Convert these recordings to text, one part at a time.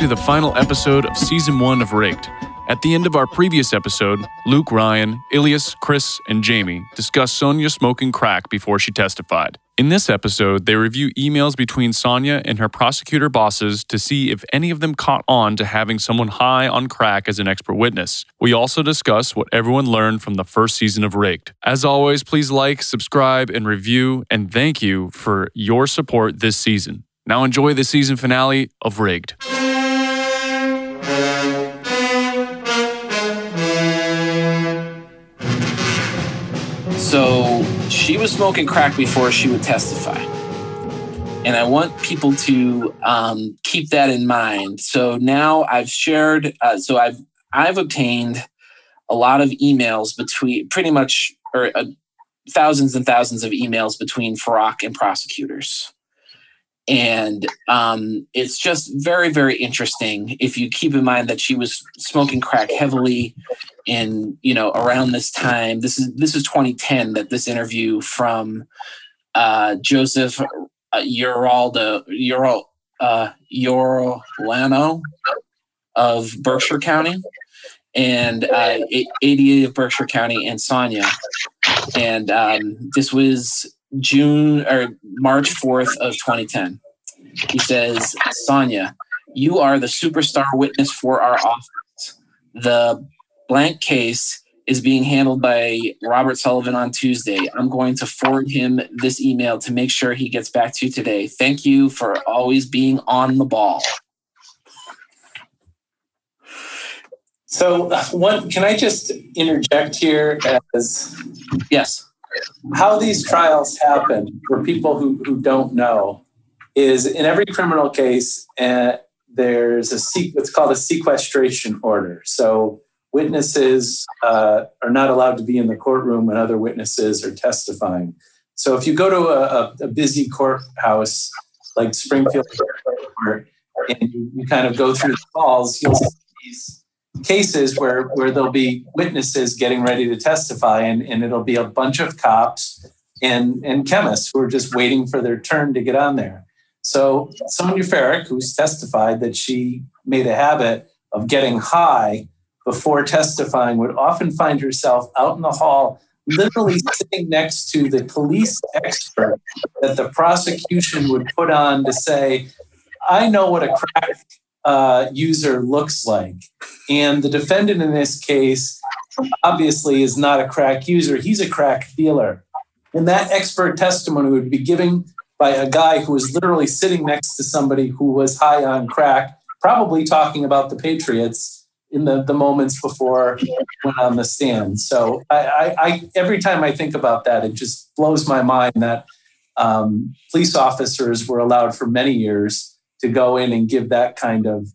to the final episode of season one of Rigged. At the end of our previous episode, Luke, Ryan, Ilias, Chris, and Jamie discuss Sonia smoking crack before she testified. In this episode, they review emails between Sonia and her prosecutor bosses to see if any of them caught on to having someone high on crack as an expert witness. We also discuss what everyone learned from the first season of Rigged. As always, please like, subscribe, and review, and thank you for your support this season. Now enjoy the season finale of Rigged. So she was smoking crack before she would testify. And I want people to um, keep that in mind. So now I've shared, uh, so I've I've obtained a lot of emails between pretty much or uh, thousands and thousands of emails between Farak and prosecutors and um, it's just very very interesting if you keep in mind that she was smoking crack heavily in you know around this time this is this is 2010 that this interview from uh, joseph uh, Uraldo, Ural, uh, Urolano of Berkshire County and uh, ADA of Berkshire County and Sonia. And um, this was June or March 4th of 2010. He says, Sonia, you are the superstar witness for our office. The blank case is being handled by Robert Sullivan on Tuesday. I'm going to forward him this email to make sure he gets back to you today. Thank you for always being on the ball. So, what can I just interject here as yes, how these trials happen for people who, who don't know is in every criminal case, uh, there's a what's called a sequestration order. So witnesses uh, are not allowed to be in the courtroom when other witnesses are testifying. So if you go to a, a busy courthouse like Springfield Court and you, kind of go through the halls, you'll see these cases where, where there'll be witnesses getting ready to testify and, and it'll be a bunch of cops and, and chemists who are just waiting for their turn to get on there. So Sonia Farak, who's testified that she made a habit of getting high before testifying, would often find herself out in the hall, literally sitting next to the police expert that the prosecution would put on to say, I know what a crack uh, user looks like. And the defendant in this case obviously is not a crack user, he's a crack dealer. And that expert testimony would be given by a guy who was literally sitting next to somebody who was high on crack, probably talking about the Patriots in the, the moments before went on the stand. So I, I, I, every time I think about that, it just blows my mind that um, police officers were allowed for many years to go in and give that kind of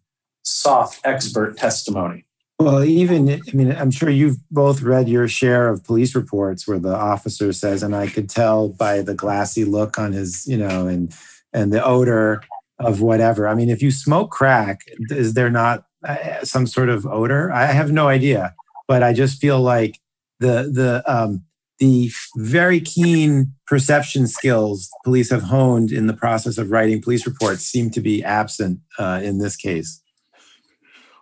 soft expert testimony. Well, even, I mean, I'm sure you've both read your share of police reports where the officer says, and I could tell by the glassy look on his, you know, and, and the odor of whatever. I mean, if you smoke crack, is there not uh, some sort of odor? I have no idea, but I just feel like the, the, um, the very keen perception skills police have honed in the process of writing police reports seem to be absent uh, in this case.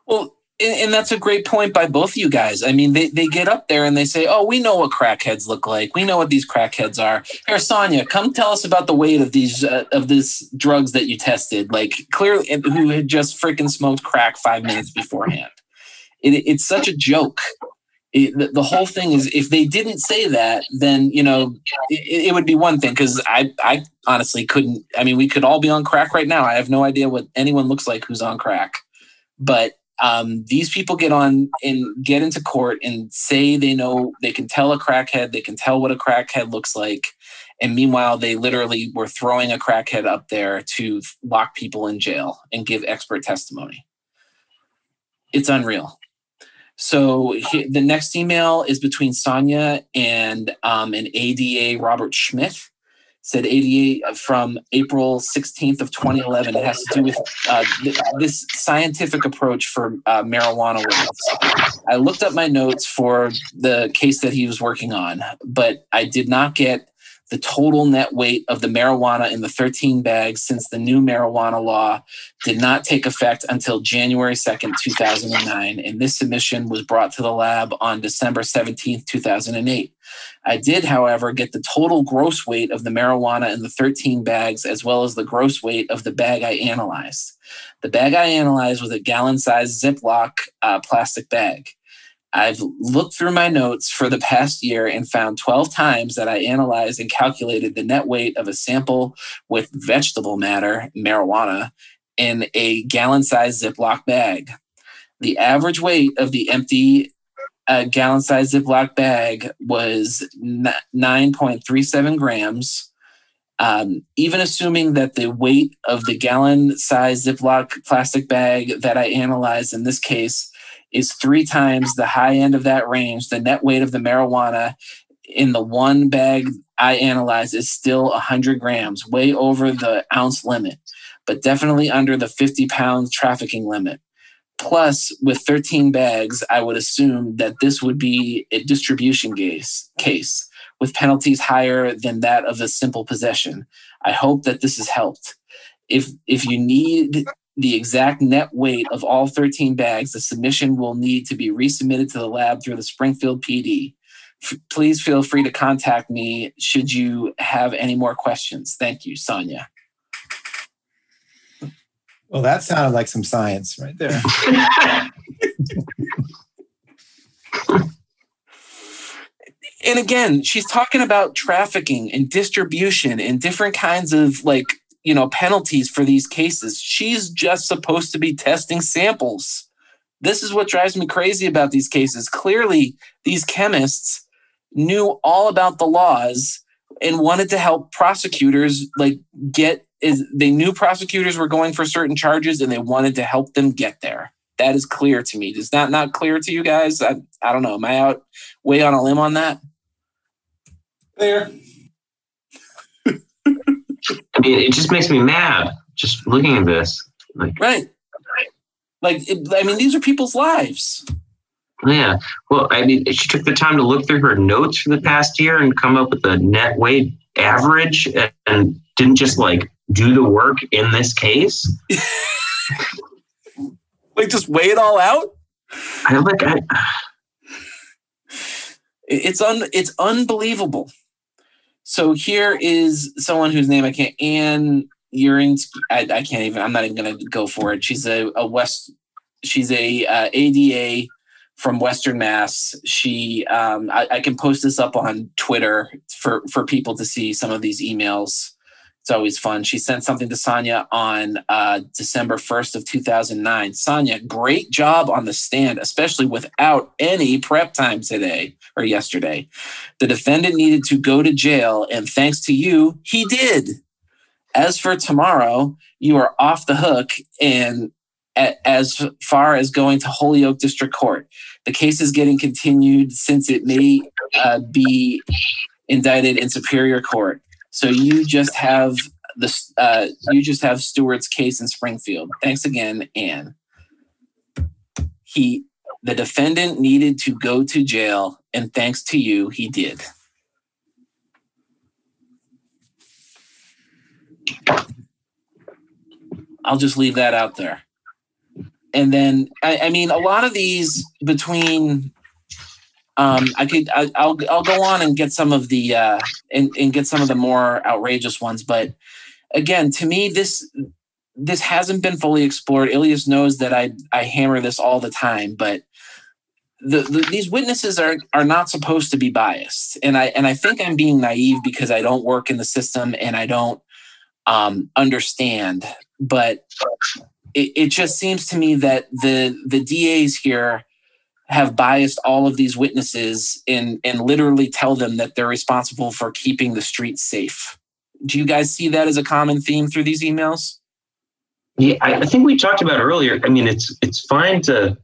Well, and, that's a great point by both of you guys. I mean, they, they get up there and they say, Oh, we know what crackheads look like. We know what these crackheads are. Here, Sonia, come tell us about the weight of these uh, of this drugs that you tested. Like clearly, who had just freaking smoked crack five minutes beforehand. It, it's such a joke. The, the, whole thing is if they didn't say that, then you know it, it would be one thing because I I honestly couldn't. I mean, we could all be on crack right now. I have no idea what anyone looks like who's on crack, but um, these people get on and get into court and say they know they can tell a crackhead, they can tell what a crackhead looks like. And meanwhile, they literally were throwing a crackhead up there to lock people in jail and give expert testimony. It's unreal. So he, the next email is between Sonia and um, an ADA, Robert Schmidt said ADA from April 16th of 2011. It has to do with uh, th- this scientific approach for uh, marijuana. I looked up my notes for the case that he was working on, but I did not get the total net weight of the marijuana in the 13 bags since the new marijuana law did not take effect until January 2nd, 2009. And this submission was brought to the lab on December 17th, 2008. I did, however, get the total gross weight of the marijuana in the 13 bags, as well as the gross weight of the bag I analyzed. The bag I analyzed was a gallon sized Ziploc uh, plastic bag. I've looked through my notes for the past year and found 12 times that I analyzed and calculated the net weight of a sample with vegetable matter, marijuana, in a gallon sized Ziploc bag. The average weight of the empty uh, gallon sized Ziploc bag was 9.37 grams. Um, even assuming that the weight of the gallon sized Ziploc plastic bag that I analyzed in this case is three times the high end of that range. The net weight of the marijuana in the one bag I analyzed is still 100 grams, way over the ounce limit, but definitely under the 50 pound trafficking limit. Plus, with 13 bags, I would assume that this would be a distribution case, case with penalties higher than that of a simple possession. I hope that this has helped. If if you need the exact net weight of all 13 bags, the submission will need to be resubmitted to the lab through the Springfield PD. F- please feel free to contact me should you have any more questions. Thank you, Sonia. Well, that sounded like some science right there. and again, she's talking about trafficking and distribution and different kinds of like you know penalties for these cases. She's just supposed to be testing samples. This is what drives me crazy about these cases. Clearly these chemists knew all about the laws and wanted to help prosecutors like get is they knew prosecutors were going for certain charges and they wanted to help them get there. That is clear to me. Is that not clear to you guys? I, I don't know. Am i out way on a limb on that? Clear. I mean, it just makes me mad just looking at this. Like, right like it, i mean these are people's lives yeah. Well, I mean, she took the time to look through her notes for the past year and come up with a net weight average and, and didn't just like do the work in this case. like just weigh it all out I like, I, it's un it's unbelievable so here is someone whose name i can't anne Urinsky. I, I can't even i'm not even gonna go for it she's a, a west she's a uh, ada from western mass she um, I, I can post this up on twitter for for people to see some of these emails it's always fun. She sent something to Sonia on uh, December 1st of 2009. Sonia, great job on the stand, especially without any prep time today or yesterday. The defendant needed to go to jail, and thanks to you, he did. As for tomorrow, you are off the hook and as far as going to Holyoke District Court. The case is getting continued since it may uh, be indicted in Superior Court. So you just have the uh, you just have Stewart's case in Springfield. Thanks again, Anne. He the defendant needed to go to jail, and thanks to you, he did. I'll just leave that out there. And then I, I mean, a lot of these between um, I could I, I'll I'll go on and get some of the uh, and, and get some of the more outrageous ones, but again, to me, this this hasn't been fully explored. Ilias knows that I I hammer this all the time, but the, the, these witnesses are are not supposed to be biased, and I and I think I'm being naive because I don't work in the system and I don't um, understand. But it, it just seems to me that the the DAs here have biased all of these witnesses and and literally tell them that they're responsible for keeping the streets safe. Do you guys see that as a common theme through these emails? Yeah, I, I think we talked about earlier. I mean, it's it's fine to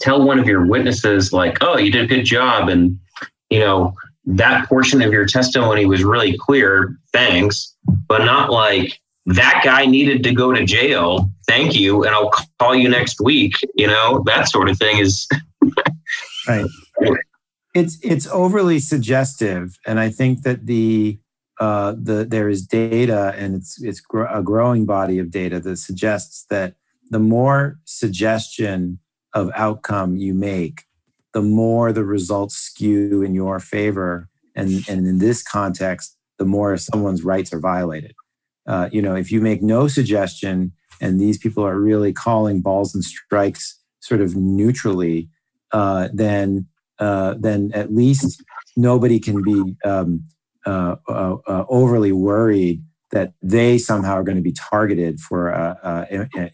tell one of your witnesses like, "Oh, you did a good job," and you know that portion of your testimony was really clear. Thanks, but not like that guy needed to go to jail. Thank you, and I'll call you next week. You know that sort of thing is right. It's it's overly suggestive, and I think that the uh, the, there is data, and it's it's gr- a growing body of data that suggests that the more suggestion of outcome you make, the more the results skew in your favor, and and in this context, the more someone's rights are violated. Uh, you know, if you make no suggestion, and these people are really calling balls and strikes sort of neutrally, uh, then uh, then at least nobody can be um, uh, uh, overly worried that they somehow are going to be targeted for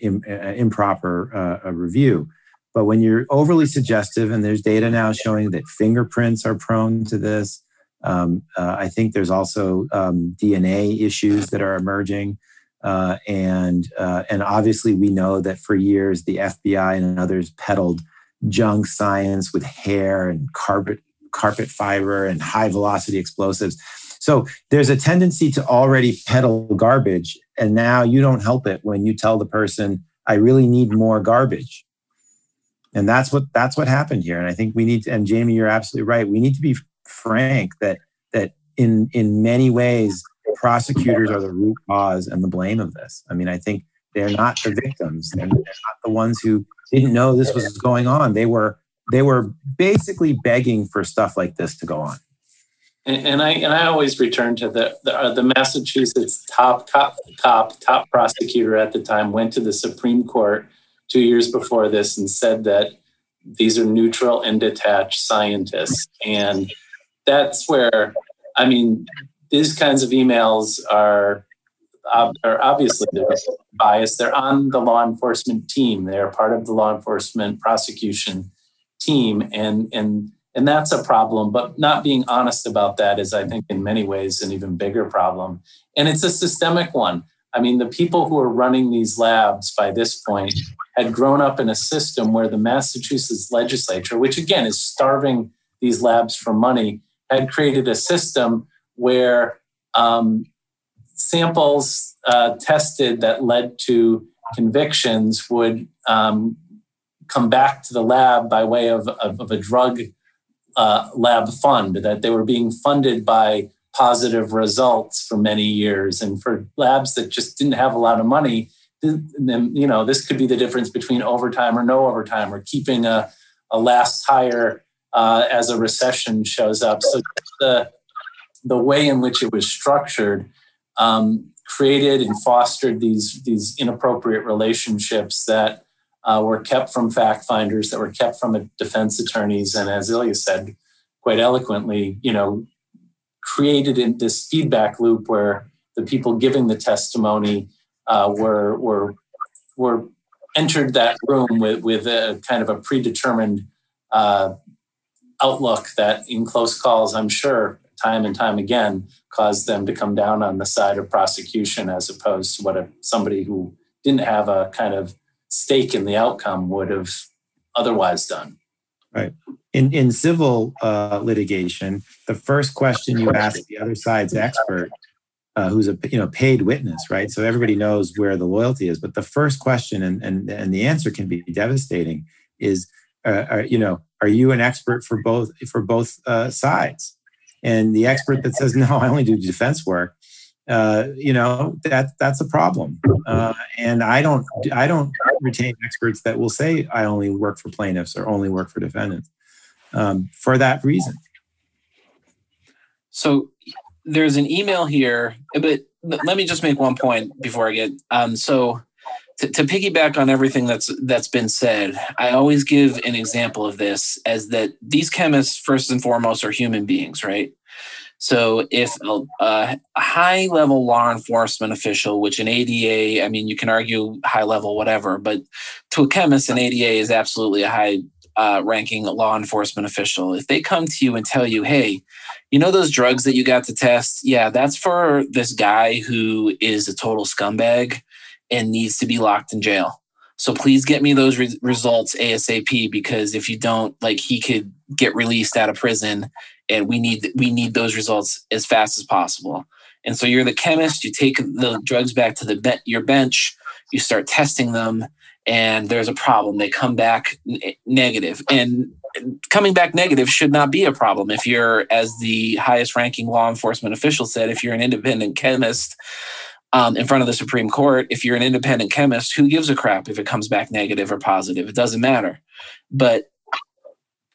improper review. But when you're overly suggestive, and there's data now showing that fingerprints are prone to this, um, uh, I think there's also um, DNA issues that are emerging, uh, and uh, and obviously we know that for years the FBI and others peddled junk science with hair and carpet carpet fiber and high velocity explosives. So there's a tendency to already peddle garbage, and now you don't help it when you tell the person, "I really need more garbage." And that's what that's what happened here. And I think we need to. And Jamie, you're absolutely right. We need to be frank that that in in many ways prosecutors are the root cause and the blame of this. I mean, I think they're not the victims. They're, not the ones who didn't know this was going on. They were they were basically begging for stuff like this to go on. And, and I and I always return to the the, uh, the Massachusetts top cop, cop top prosecutor at the time went to the Supreme Court two years before this and said that these are neutral and detached scientists and that's where I mean these kinds of emails are are obviously they're biased. They're on the law enforcement team. They're part of the law enforcement prosecution team, and and and that's a problem. But not being honest about that is, I think, in many ways, an even bigger problem. And it's a systemic one. I mean, the people who are running these labs by this point had grown up in a system where the Massachusetts legislature, which again is starving these labs for money, had created a system where um, samples uh, tested that led to convictions would um, come back to the lab by way of, of, of a drug uh, lab fund, that they were being funded by positive results for many years. And for labs that just didn't have a lot of money, then you know this could be the difference between overtime or no overtime, or keeping a, a last hire uh, as a recession shows up. So the the way in which it was structured um, created and fostered these these inappropriate relationships that uh, were kept from fact finders, that were kept from defense attorneys, and as Ilya said quite eloquently, you know, created in this feedback loop where the people giving the testimony uh, were were were entered that room with with a kind of a predetermined uh, outlook that in close calls, I'm sure, time and time again, caused them to come down on the side of prosecution as opposed to what a, somebody who didn't have a kind of stake in the outcome would have otherwise done. Right. In in civil uh, litigation, the first question you ask the other side's expert, uh, who's a you know paid witness, right? So everybody knows where the loyalty is. But the first question, and and and the answer can be devastating, is uh, are, you know are you an expert for both for both uh, sides? And the expert that says no, I only do defense work, uh, you know that that's a problem. Uh, and I don't I don't retain experts that will say I only work for plaintiffs or only work for defendants um, for that reason. So there's an email here, but let me just make one point before I get. Um, so to, to piggyback on everything that's that's been said, I always give an example of this as that these chemists, first and foremost, are human beings, right? So if a, a, high level law enforcement official, which an ADA, I mean, you can argue high level, whatever, but to a chemist, an ADA is absolutely a high uh, ranking law enforcement official. If they come to you and tell you, hey, you know those drugs that you got to test? Yeah, that's for this guy who is a total scumbag and needs to be locked in jail. So please get me those re- results ASAP because if you don't, like he could get released out of prison and we need we need those results as fast as possible. And so you're the chemist, you take the drugs back to the be- your bench, you start testing them and there's a problem. They come back negative. negative, and coming back negative should not be a problem. If you're, as the highest ranking law enforcement official said, if you're an independent chemist um, in front of the Supreme Court, if you're an independent chemist, who gives a crap if it comes back negative or positive? It doesn't matter. But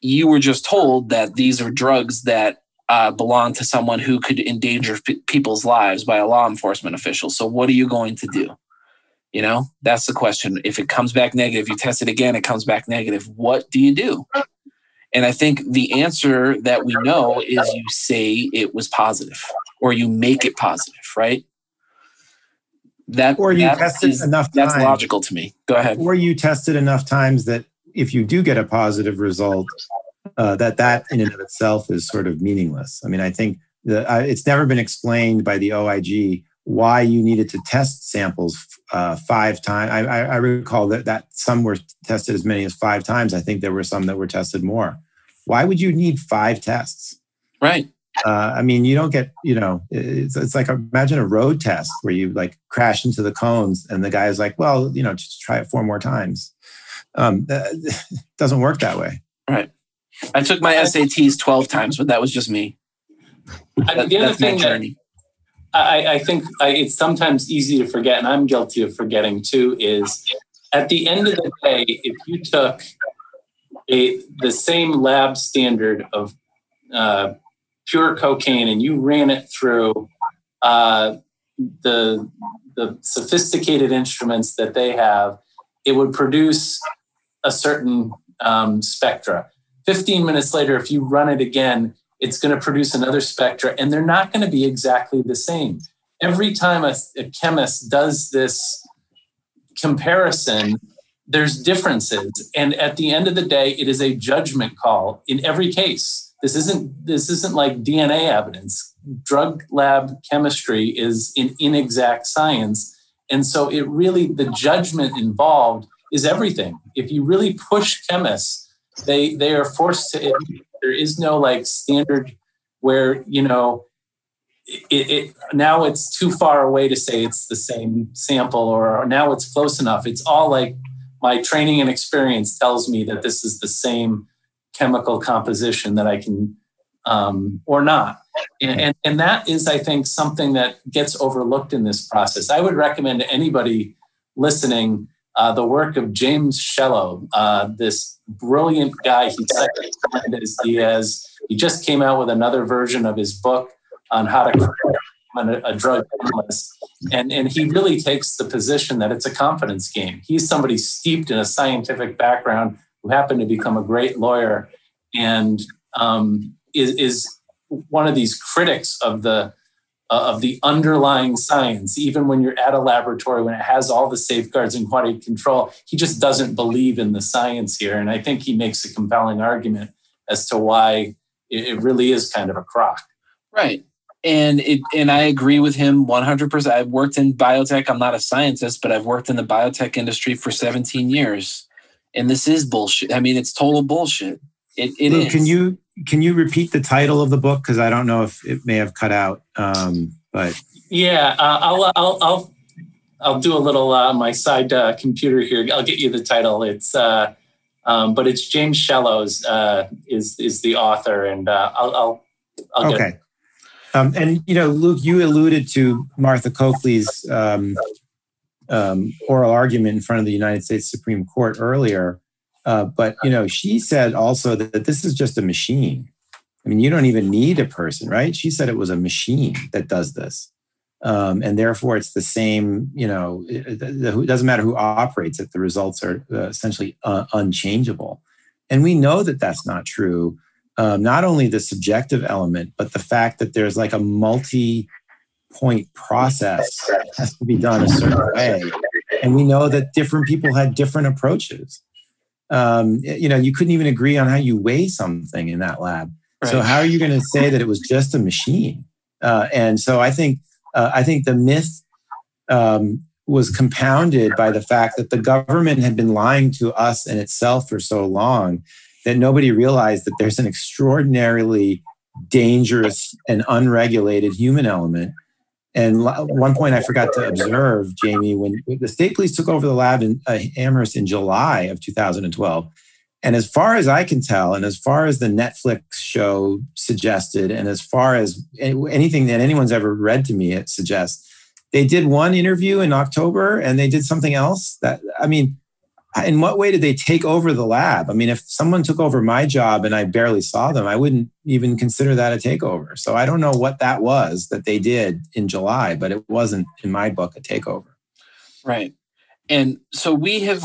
you were just told that these are drugs that uh, belong to someone who could endanger p- people's lives by a law enforcement official. So, what are you going to do? You know, that's the question. If it comes back negative, you test it again, it comes back negative. What do you do? And I think the answer that we know is you say it was positive or you make it positive, right? That or you that test it is- enough That's logical to me. Go ahead. or you test it enough times that if you do get a positive result, uh, that that in and of itself is sort of meaningless. I mean, I think the, uh, it's never been explained by the OIG why you needed to test samples uh, five times. I, I, I recall that that some were tested as many as five times. I think there were some that were tested more. Why would you need five tests? Right. Uh, I mean, you don't get, you know, it's, it's like imagine a road test where you like crash into the cones and the guy is like, well, you know, just try it four more times. Um, it doesn't work that way. Right. I took my SATs 12 times, but that was just me. I, That- the other that's my thing that. I, I think I, it's sometimes easy to forget, and I'm guilty of forgetting too, is at the end of the day, if you took a the same lab standard of uh, pure cocaine and you ran it through uh, the the sophisticated instruments that they have, it would produce a certain um, spectra. 15 minutes later, if you run it again, it's going to produce another spectra, and they're not going to be exactly the same. Every time a, a chemist does this comparison, there's differences, and at the end of the day, it is a judgment call in every case. This isn't this isn't like DNA evidence. Drug lab chemistry is an inexact science, and so it really the judgment involved is everything. If you really push chemists, they they are forced to there is no like standard where you know it, it now it's too far away to say it's the same sample or now it's close enough it's all like my training and experience tells me that this is the same chemical composition that i can um, or not and, and and that is i think something that gets overlooked in this process i would recommend to anybody listening uh, the work of James Shellow, uh, this brilliant guy. He Diaz. He just came out with another version of his book on how to on a, a drug illness. And, and he really takes the position that it's a confidence game. He's somebody steeped in a scientific background who happened to become a great lawyer and um, is, is one of these critics of the uh, of the underlying science, even when you're at a laboratory, when it has all the safeguards and quality control, he just doesn't believe in the science here. And I think he makes a compelling argument as to why it, really is kind of a crock. Right. And it and I agree with him 100%. I've worked in biotech. I'm not a scientist, but I've worked in the biotech industry for 17 years. And this is bullshit. I mean, it's total bullshit. It, it Luke, is. Can you can you repeat the title of the book because I don't know if it may have cut out. Um, but Yeah, uh, I'll, I'll I'll I'll do a little uh, my side uh, computer here. I'll get you the title. It's uh, um, but it's James Shellow's uh, is is the author, and uh, I'll I'll, I'll get okay. Um, and you know, Luke, you alluded to Martha Coakley's um, um, oral argument in front of the United States Supreme Court earlier. Uh, but you know, she said also that, that this is just a machine. I mean, you don't even need a person, right? She said it was a machine that does this, um, and therefore it's the same. You know, it, it doesn't matter who operates it; the results are uh, essentially uh, unchangeable. And we know that that's not true. Um, not only the subjective element, but the fact that there's like a multi-point process has to be done a certain way, and we know that different people had different approaches um, you know, you couldn't even agree on how you weigh something in that lab. Right. So how are you going to say that it was just a machine? Uh, and so I think uh, I think the myth um, was compounded by the fact that the government had been lying to us and itself for so long that nobody realized that there's an extraordinarily dangerous and unregulated human element. And one point I forgot to observe, Jamie, when the state police took over the lab in uh, Amherst in July of 2012. And as far as I can tell, and as far as the Netflix show suggested, and as far as anything that anyone's ever read to me, it suggests they did one interview in October and they did something else. That I mean, in what way did they take over the lab? I mean, if someone took over my job and I barely saw them, I wouldn't even consider that a takeover. So I don't know what that was that they did in July, but it wasn't in my book a takeover. Right. And so we have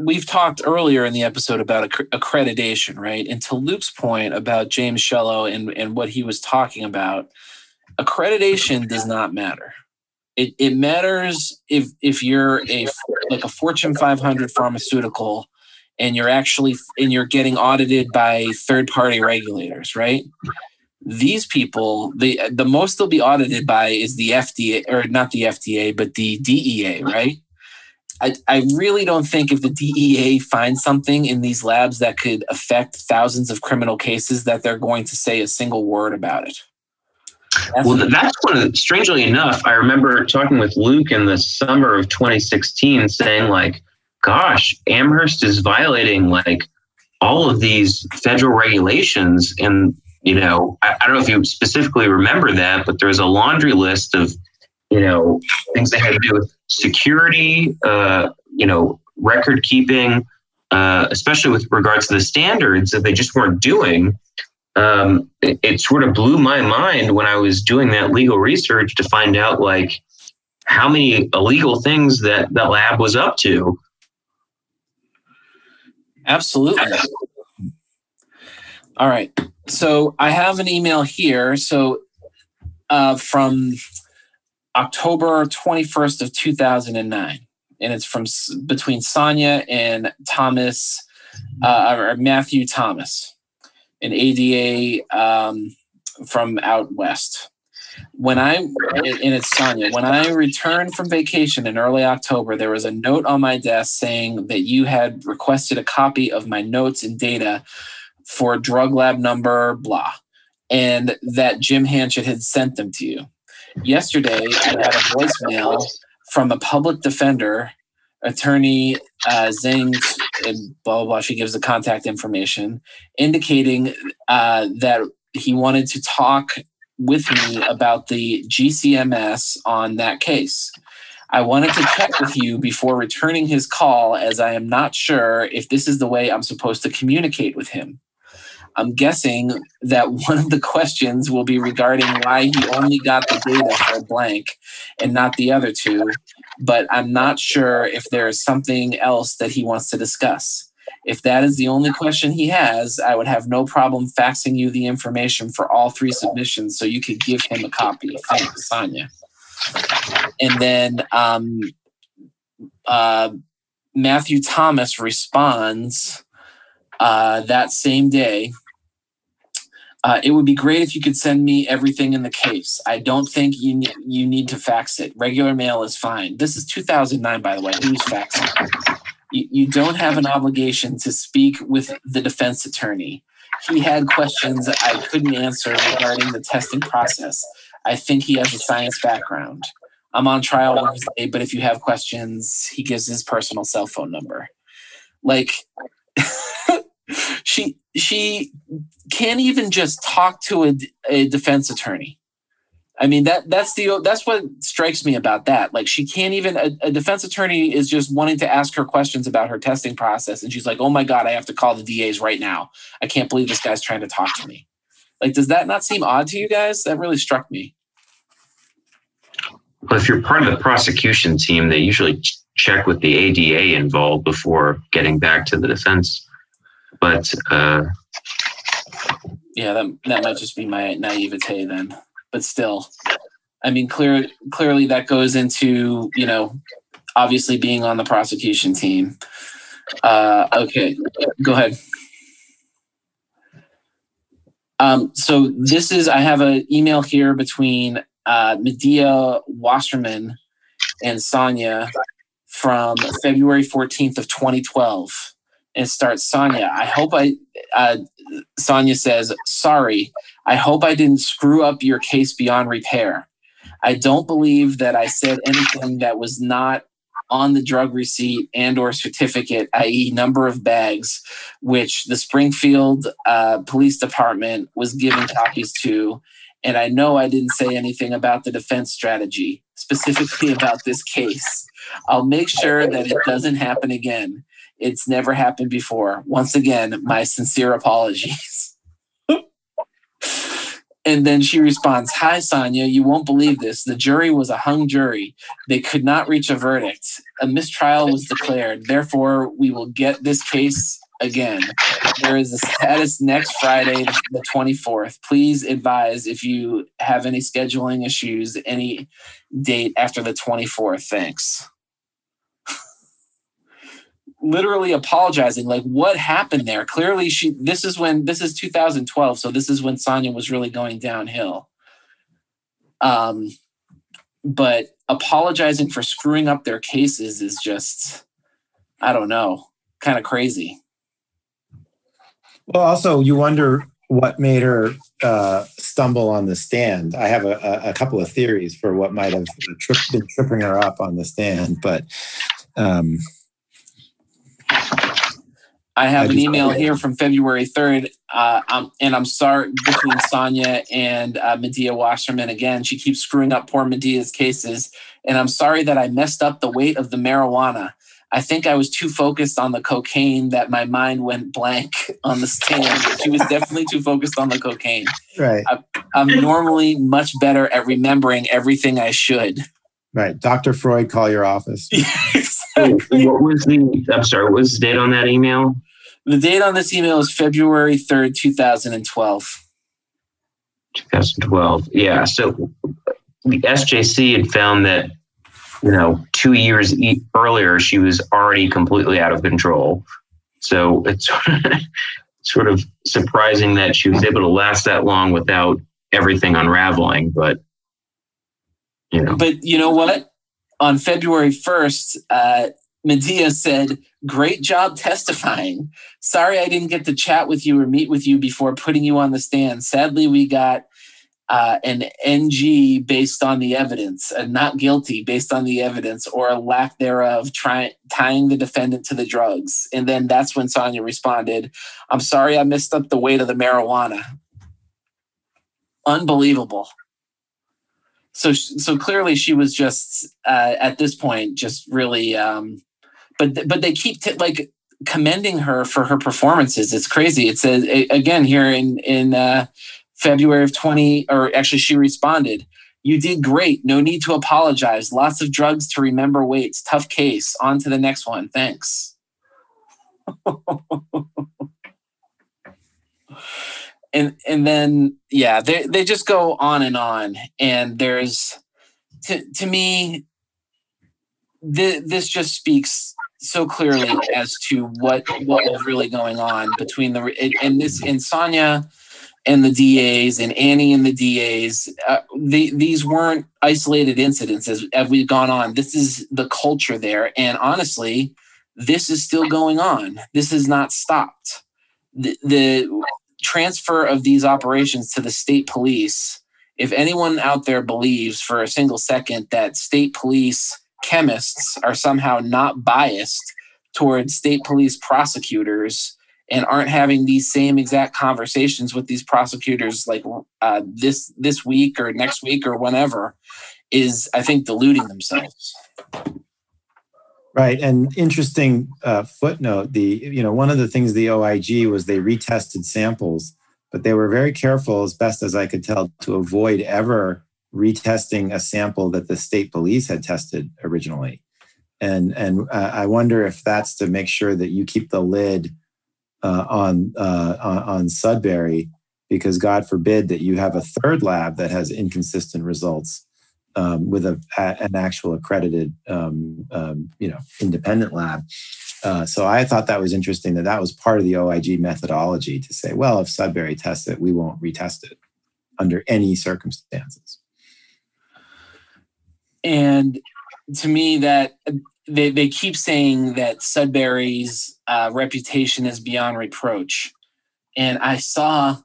we've talked earlier in the episode about accreditation, right? And to Luke's point about James Shellow and, and what he was talking about, accreditation does not matter. It, it matters if if you're a like a Fortune 500 pharmaceutical and you're actually and you're getting audited by third party regulators, right? These people, the the most they'll be audited by is the FDA or not the FDA, but the DEA, right? I, I really don't think if the DEA finds something in these labs that could affect thousands of criminal cases that they're going to say a single word about it. Well, that's one strangely enough, I remember talking with Luke in the summer of 2016 saying, like, gosh, Amherst is violating like all of these federal regulations. And, you know, I, I don't know if you specifically remember that, but there's a laundry list of, you know, things that had to do with security, uh, you know, record keeping, uh, especially with regards to the standards that they just weren't doing um, it, it sort of blew my mind when I was doing that legal research to find out like how many illegal things that that lab was up to. Absolutely. All right. So I have an email here. So uh, from October 21st of 2009. And it's from between Sonia and Thomas, uh, or Matthew Thomas an ADA um, from out west. When I, and it's Sonia, when I returned from vacation in early October, there was a note on my desk saying that you had requested a copy of my notes and data for drug lab number blah, and that Jim Hanchett had sent them to you. Yesterday, I got a voicemail from a public defender attorney uh, and blah, blah, blah, she gives the contact information, indicating uh, that he wanted to talk with me about the GCMS on that case. I wanted to check with you before returning his call, as I am not sure if this is the way I'm supposed to communicate with him. I'm guessing that one of the questions will be regarding why he only got the data for blank and not the other two, but I'm not sure if there is something else that he wants to discuss. If that is the only question he has, I would have no problem faxing you the information for all three submissions so you could give him a copy. Thanks, Sonia. And then um, uh, Matthew Thomas responds uh, that same day uh, it would be great if you could send me everything in the case. I don't think you ne- you need to fax it. Regular mail is fine. This is 2009, by the way. Who's faxing? You, you don't have an obligation to speak with the defense attorney. He had questions I couldn't answer regarding the testing process. I think he has a science background. I'm on trial Wednesday, but if you have questions, he gives his personal cell phone number. Like, she she can't even just talk to a, a defense attorney. I mean that that's the that's what strikes me about that. Like she can't even a, a, defense attorney is just wanting to ask her questions about her testing process, and she's like, "Oh my god, I have to call the DAs right now. I can't believe this guy's trying to talk to me." Like, does that not seem odd to you guys? That really struck me. Well, if you're part of the prosecution team, they usually check with the ADA involved before getting back to the defense but uh, yeah, that that might just be my naivete then. But still, I mean, clear clearly that goes into you know, obviously being on the prosecution team. Uh, okay, go ahead. Um, so this is I have an email here between uh, Medea Wasserman and Sonia from February 14th of 2012 and starts Sonia. I hope I, uh, Sonia says, sorry, I hope I didn't screw up your case beyond repair. I don't believe that I said anything that was not on the drug receipt and or certificate, i.e., number of bags, which the Springfield uh, Police Department was giving copies to. And I know I didn't say anything about the defense strategy, specifically about this case. I'll make sure that it doesn't happen again. It's never happened before. Once again, my sincere apologies. And then she responds, Hi, Sonia, you won't believe this. The jury was a hung jury. They could not reach a verdict. A mistrial was declared. Therefore, we will get this case again. There is a status next Friday, the 24th. Please advise if you have any scheduling issues, any date after the 24th. Thanks literally apologizing like what happened there? Clearly she this is when this is 2012 so this is when sonia was really going downhill. Um but apologizing for screwing up their cases is just i don't know kind of crazy. Well also you wonder what made her uh, stumble on the stand. I have a, a, couple of theories for what might have been tripping her up on the stand but um I have I an email here from February 3rd, uh, um, and I'm sorry between Sonia and uh, Medea Wasserman again. She keeps screwing up poor Medea's cases, and I'm sorry that I messed up the weight of the marijuana. I think I was too focused on the cocaine that my mind went blank on the stand. she was definitely too focused on the cocaine. Right. I, I'm normally much better at remembering everything I should. Right. Dr. Freud, call your office. exactly. What was the, I'm sorry, what was the date on that email? The date on this email is February 3rd, 2012. 2012. Yeah. So the SJC had found that, you know, two years earlier, she was already completely out of control. So it's sort of surprising that she was able to last that long without everything unraveling. But you know. But you know what? On February 1st, uh, Medea said, Great job testifying. Sorry I didn't get to chat with you or meet with you before putting you on the stand. Sadly, we got uh, an NG based on the evidence, a not guilty based on the evidence, or a lack thereof, trying tying the defendant to the drugs. And then that's when Sonia responded, I'm sorry I missed up the weight of the marijuana. Unbelievable so so clearly she was just uh, at this point just really um, but but they keep t- like commending her for her performances. It's crazy. It says again here in in uh, february of 20 or actually she responded you did great. No need to apologize. Lots of drugs to remember weights. Tough case. On to the next one. Thanks. And and then yeah, they they just go on and on, and there's to to me, th- this just speaks so clearly as to what what was really going on between the and this and Sonia and the DAs and Annie and the DAs. Uh, the, these weren't isolated incidents as, as we've gone on. This is the culture there, and honestly, this is still going on. This has not stopped. The, the transfer of these operations to the state police, if anyone out there believes for a single second that state police chemists are somehow not biased towards state police prosecutors and aren't having these same exact conversations with these prosecutors like uh, this this week or next week or whenever is i think deluding themselves Right, and interesting uh, footnote. The you know one of the things the OIG was they retested samples, but they were very careful, as best as I could tell, to avoid ever retesting a sample that the state police had tested originally. And and uh, I wonder if that's to make sure that you keep the lid uh, on, uh, on Sudbury, because God forbid that you have a third lab that has inconsistent results um, with a, a, an actual accredited, um, um, you know, independent lab. Uh, so I thought that was interesting that that was part of the OIG methodology to say, well, if Sudbury tests it, we won't retest it under any circumstances. And to me, that they, they keep saying that Sudbury's uh, reputation is beyond reproach. And I saw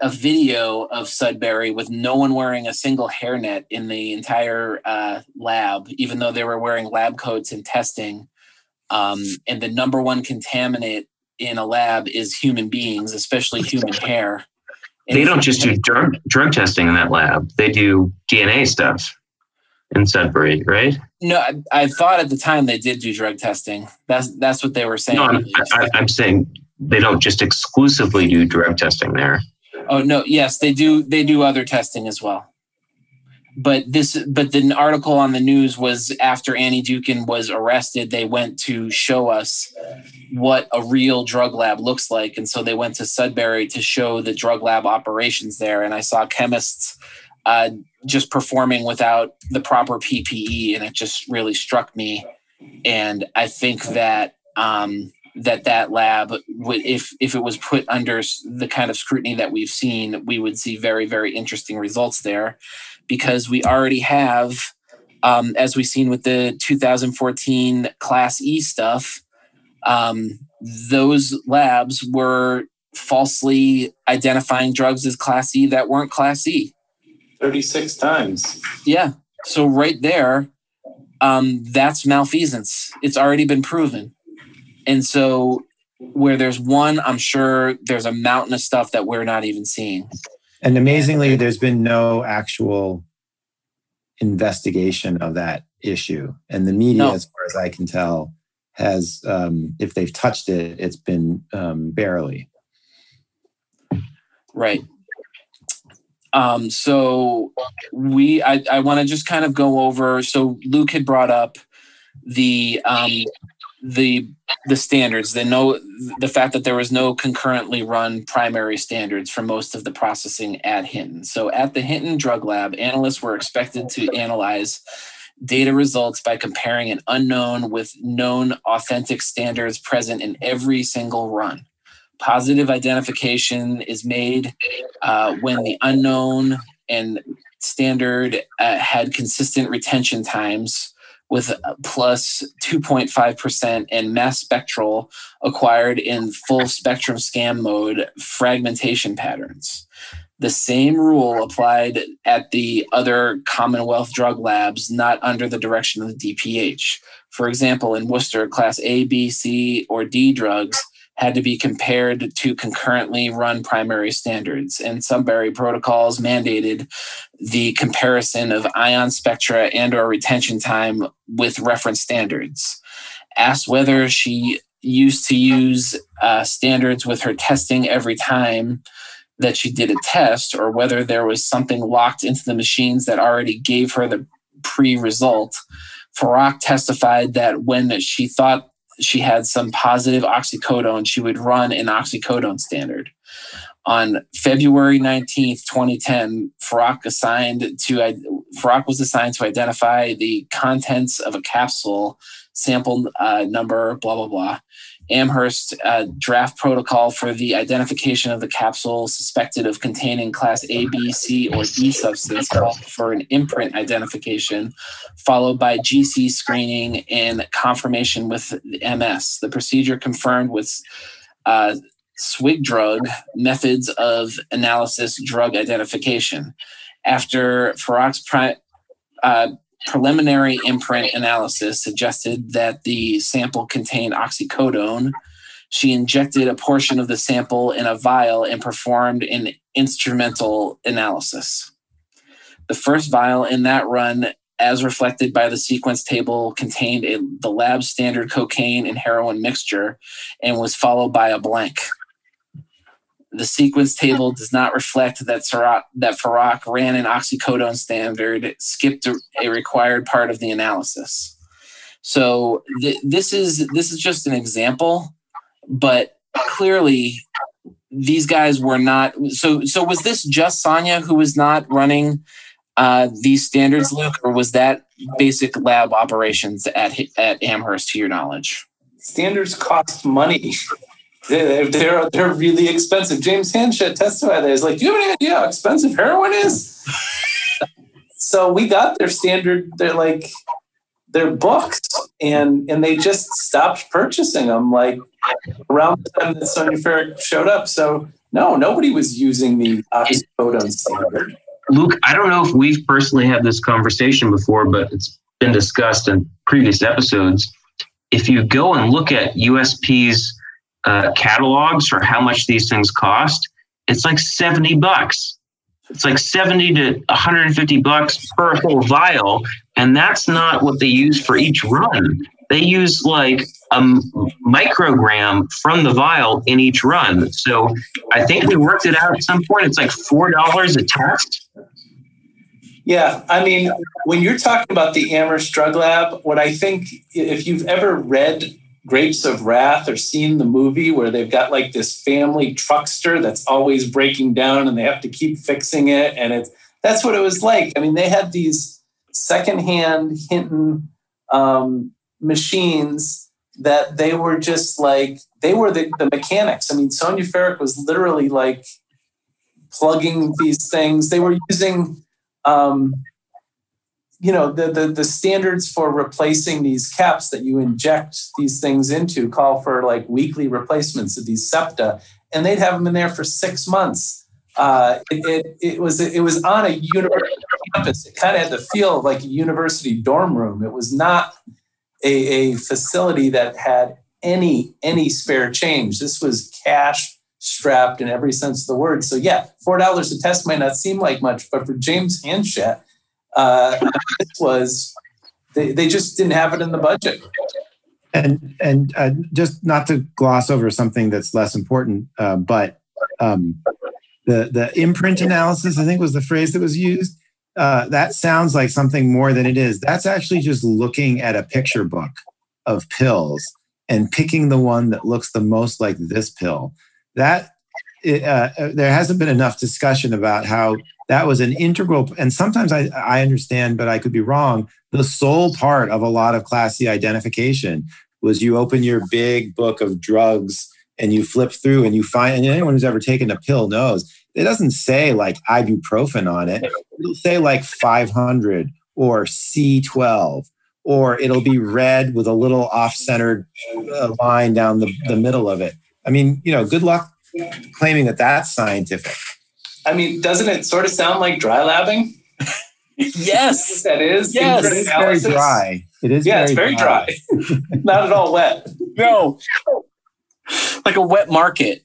a, video of Sudbury with no one wearing a single hairnet in the entire uh, lab, even though they were wearing lab coats and testing. Um, and the number one contaminant in a lab is human beings, especially human hair. And They don't just do drug drug testing in that lab. They do DNA stuff in Sudbury, right? No, I, I thought at the time they did do drug testing. That's that's what they were saying. No, I'm, I, I'm saying they don't just exclusively do drug testing there. Oh no, yes, they do. They do other testing as well. But this, but the article on the news was after Annie Dookhan was arrested. They went to show us what a real drug lab looks like, and so they went to Sudbury to show the drug lab operations there. And I saw chemists uh, just performing without the proper PPE, and it just really struck me. And I think that um, that that lab if if it was put under the kind of scrutiny that we've seen we would see very very interesting results there because we already have um, as we've seen with the 2014 class e stuff um, those labs were falsely identifying drugs as class e that weren't class e 36 times. yeah. So right there, um, that's malfeasance. It's already been proven. And so where there's one, I'm sure there's a mountain of stuff that we're not even seeing. And amazingly, there's been no actual investigation of that issue. And the media, No. as far as I can tell, has, um, if they've touched it, it's been um, barely. Right. Um, so we I, I want to just kind of go over so Luke had brought up the um the the standards, the no the fact that there was no concurrently run primary standards for most of the processing at Hinton. So at the Hinton Drug Lab, analysts were expected to analyze data results by comparing an unknown with known authentic standards present in every single run. Positive identification is made uh, when the unknown and standard uh, had consistent retention times with plus 2.5% and mass spectral acquired in full spectrum scan mode fragmentation patterns. The same rule applied at the other Commonwealth drug labs not under the direction of the DPH. For example, in Worcester, class A, B, C, or D drugs had to be compared to concurrently run primary standards, and some Sudbury protocols mandated the comparison of ion spectra and or retention time with reference standards. Asked whether she used to use uh, standards with her testing every time that she did a test, or whether there was something locked into the machines that already gave her the pre-result. Farak testified that when she thought she had some positive oxycodone, she would run an oxycodone standard. On February 19th, 2010, Farak assigned to Farak was assigned to identify the contents of a capsule, sample uh, number, blah blah blah. Amherst uh, draft protocol for the identification of the capsule suspected of containing class A, B, C, or D substance called for an imprint identification, followed by GC screening and confirmation with MS. The procedure confirmed with uh, SWGDRUG methods of analysis drug identification. After Farak's pri- uh, preliminary imprint analysis suggested that the sample contained oxycodone. She injected a portion of the sample in a vial and performed an instrumental analysis. The first vial in that run, as reflected by the sequence table, contained a, the lab standard cocaine and heroin mixture and was followed by a blank. The sequence table does not reflect that Farak, that ran an oxycodone standard, skipped a, required part of the analysis. So th- this is this is just an example, but clearly these guys were not. So so was this just Sonja who was not running uh, these standards, Luke, or was that basic lab operations at at Amherst, to your knowledge? Standards cost money. They're, they're, they're really expensive. James Hanchett testified that. He's like, Do you have any idea how expensive heroin is? so we got their standard, they're like their books, and and they just stopped purchasing them like around the time that Sonja Farak showed up. So No, nobody was using the oxycodone standard. Luke, I don't know if we've personally had this conversation before, but it's been discussed in previous episodes. If you go and look at USP's uh, catalogs for how much these things cost, it's like 70 bucks. It's like 70 to 150 bucks per whole vial. And that's not what they use for each run. They use like a microgram from the vial in each run. So I think we worked it out at some point. It's like $4 a test. Yeah, I mean, when you're talking about the Amherst Drug Lab, what I think, if you've ever read Grapes of Wrath or seen the movie where they've got like this family truckster that's always breaking down and they have to keep fixing it, and it's that's what it was like. I mean, they had these secondhand Hinton um, machines that they were just like they were the, the mechanics. I mean, Sonja Farak was literally like plugging these things. They were using um, you know the, the, the standards for replacing these caps that you inject these things into call for like weekly replacements of these septa and they'd have them in there for six months. Uh, it, it, it, was it was on a university campus. It kind of had the feel of like a university dorm room. It was not a, a facility that had any any spare change. This was cash strapped in every sense of the word. So yeah four dollars a test might not seem like much but for james Hanchett, uh, this was they, they just didn't have it in the budget. And and uh, just not to gloss over something that's less important, uh, but um, the the imprint analysis, I think, was the phrase that was used. Uh, that sounds like something more than it is. That's actually just looking at a picture book of pills and picking the one that looks the most like this pill. That it, uh, uh, there hasn't been enough discussion about how that was an integral and sometimes I, I understand but i could be wrong the sole part of a lot of class c identification was you open your big book of drugs and you flip through and you find and anyone who's ever taken a pill knows it doesn't say like ibuprofen on it. It'll say like 500 or c12 or it'll be red with a little off-centered uh, line down the, the middle of it. I mean you know good luck claiming that that's scientific I mean, doesn't it sort of sound like dry labbing? yes, that is. Yes, it's very dry. It is. Yeah, very it's very dry. dry. Not at all wet. No, like a wet market.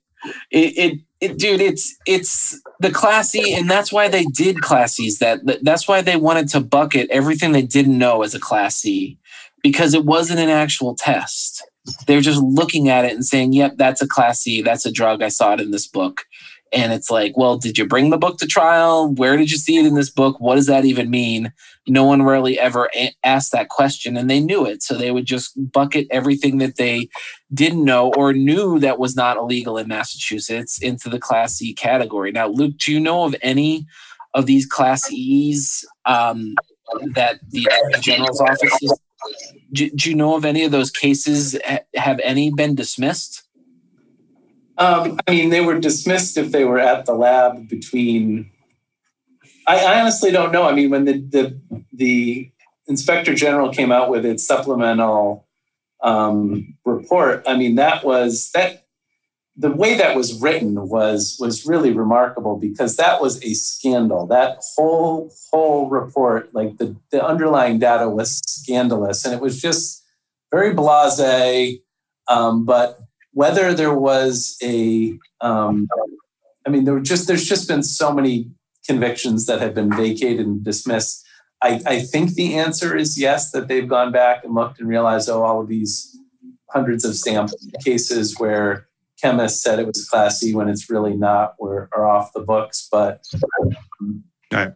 It, it, it, dude. It's it's the classy, and that's why they did Class E's. That that's why they wanted to bucket everything they didn't know as a classy, because it wasn't an actual test. They're just looking at it and saying, "Yep, that's a class C, That's a drug. I saw it in this book." And it's like, well, did you bring the book to trial? Where did you see it in this book? What does that even mean? No one really ever a- asked that question and they knew it. So they would just bucket everything that they didn't know or knew that was not illegal in Massachusetts into the Class C category. Now, Luke, do you know of any of these Class E's um, that the General's office is? Do, do you know of any of those cases? Have any been dismissed? Um, I mean, they were dismissed if they were at the lab between. I, honestly don't know. I mean, when the, the the inspector general came out with its supplemental um, report, I mean, that was that the way that was written was was really remarkable because that was a scandal. That whole whole report, like the the underlying data, was scandalous, and it was just very blasé. Um, but whether there was a um, I mean, there were just there's just been so many convictions that have been vacated and dismissed. I, I think the answer is yes, that they've gone back and looked and realized, oh, all of these hundreds of sample cases where chemists said it was classy when it's really not were are off the books. But um, right.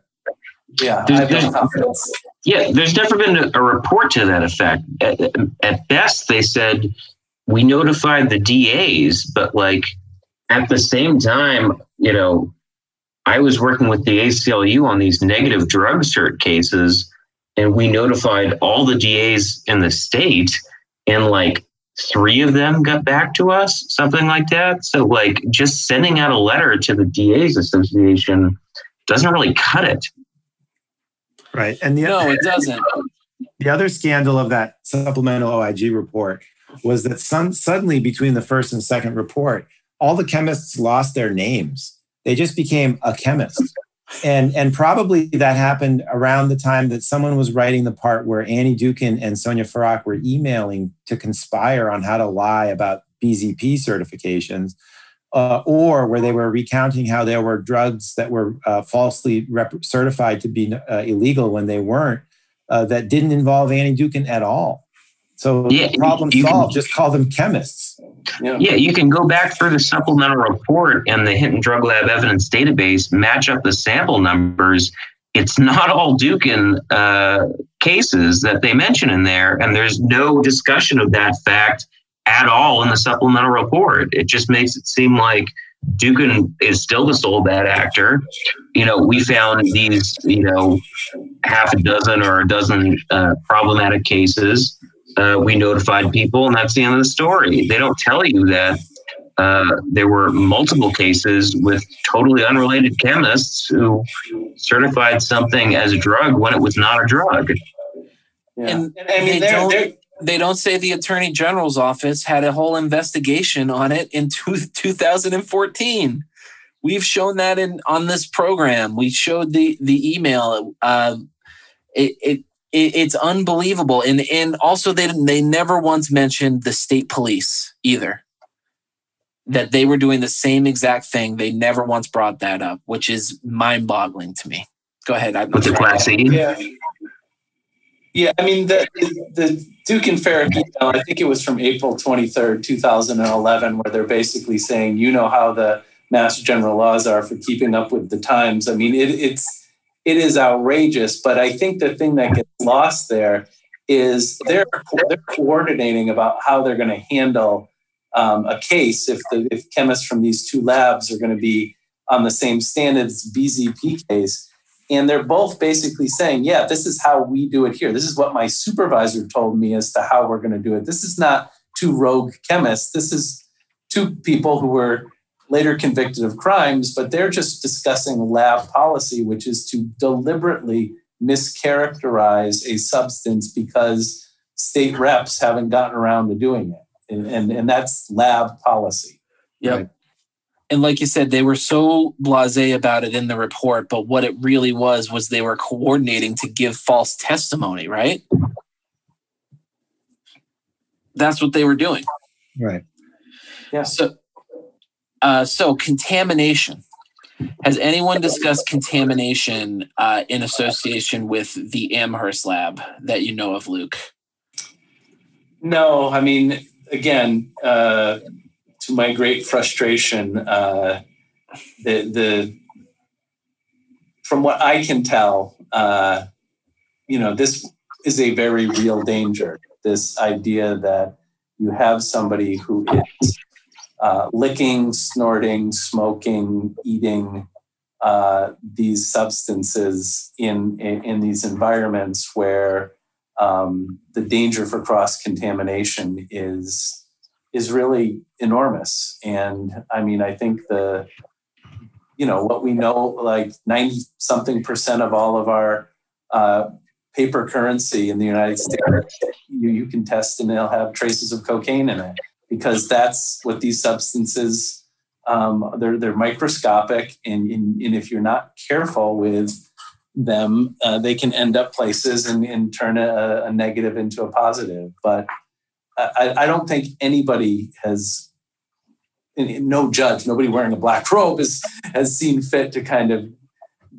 yeah, there's, there's, yeah, there's never been a, a report to that effect. At, at best, they said we notified the DAs, but like at the same time, you know, I was working with the ACLU on these negative drug cert cases, and we notified all the DAs in the state, and like three of them got back to us, something like that. So, like, just sending out a letter to the DAs Association doesn't really cut it. Right. And the, no, it doesn't. The other scandal of that supplemental OIG report was that some, suddenly between the first and second report, all the chemists lost their names. They just became a chemist. And, and probably that happened around the time that someone was writing the part where Annie Dookhan and Sonja Farak were emailing to conspire on how to lie about BZP certifications, uh, or where they were recounting how there were drugs that were uh, falsely rep- certified to be uh, illegal when they weren't, uh, that didn't involve Annie Dookhan at all. So yeah, problem solved. Can, just call them chemists. Yeah. yeah, you can go back through the supplemental report and the Hinton drug lab evidence database, match up the sample numbers. It's not all Dookhan uh, cases that they mention in there, and there's no discussion of that fact at all in the supplemental report. It just makes it seem like Dookhan is still the sole bad actor. You know, we found these, you know, half a dozen or a dozen uh, problematic cases. Uh, we notified people, and that's the end of the story. They don't tell you that uh, there were multiple cases with totally unrelated chemists who certified something as a drug when it was not a drug. Yeah. And, and I mean, they don't, they're, they don't say the attorney general's office had a whole investigation on it in two, 2014 we've shown that in on this program we showed the the email uh, it, it, it, it's unbelievable. And and also they they never once mentioned the state police either that they were doing the same exact thing. They never once brought that up which is mind-boggling to me. Go ahead. I'm What's the class yeah. Yeah, I mean the the Dookhan Farak email. I think it was from April twenty third, two thousand and eleven, where they're basically saying, you know how the mass general laws are for keeping up with the times. I mean, it, it's it is outrageous, but I think the thing that gets lost there is they're they're coordinating about how they're going to handle um, a case if the if chemists from these two labs are going to be on the same standards BZP case and they're both basically saying, yeah, this is how we do it here. This is what my supervisor told me as to how we're going to do it. This is not two rogue chemists. This is two people who were later convicted of crimes, but they're just discussing lab policy, which is to deliberately mischaracterize a substance because state reps haven't gotten around to doing it. And, and, and that's lab policy. Yep. Right? and like you said they were so blasé about it in the report but what it really was was they were coordinating to give false testimony right that's what they were doing right yeah so uh, so contamination has anyone discussed contamination uh, in association with the amherst lab that you know of luke no i mean again uh, to my great frustration, uh, the the from what I can tell, uh, you know, this is a very real danger. This idea that you have somebody who is uh, licking, snorting, smoking, eating uh, these substances in, in, in these environments where um, the danger for cross contamination is is really enormous. And I mean, I think the, you know, what we know, like 90 something percent of all of our uh, paper currency in the United States, you, you can test and they'll have traces of cocaine in it because that's what these substances, um, they're, they're microscopic. And, and, and, if you're not careful with them, uh, they can end up places and, and turn a, a negative into a positive. But I, I don't think anybody has, no judge, nobody wearing a black robe has, has seen fit to kind of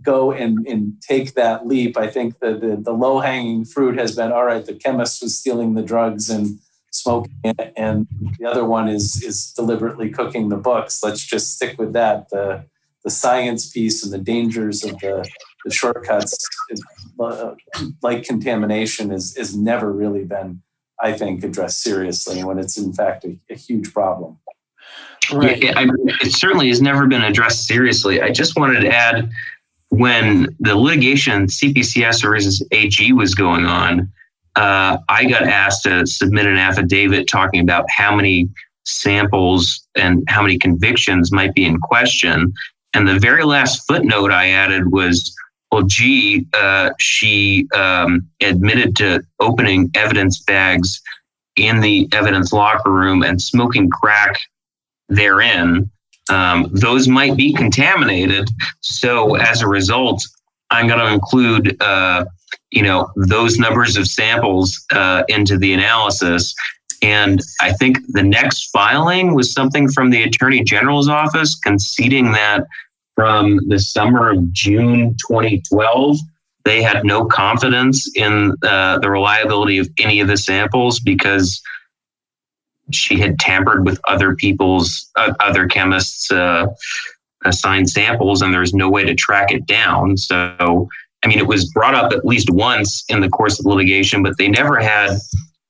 go and, and take that leap. I think the, the, the low hanging fruit has been all right, the chemist was stealing the drugs and smoking it, and the other one is, is deliberately cooking the books. Let's just stick with that. The, the science piece and the dangers of the, the shortcuts, uh, like contamination, is, is never really been I think, addressed seriously when it's in fact a, a huge problem. Right. Yeah, I mean, it certainly has never been addressed seriously. I just wanted to add when the litigation CPCS versus AG was going on, uh, I got asked to submit an affidavit talking about how many samples and how many convictions might be in question. And the very last footnote I added was well, gee, uh, she um, admitted to opening evidence bags in the evidence locker room and smoking crack therein, um, those might be contaminated. So as a result, I'm going to include, uh, you know, those numbers of samples uh, into the analysis. And I think the next filing was something from the Attorney General's office conceding that from the summer of June 2012, they had no confidence in uh, the reliability of any of the samples because she had tampered with other people's uh, other chemists uh, assigned samples and there was no way to track it down so i mean it was brought up at least once in the course of litigation but they never had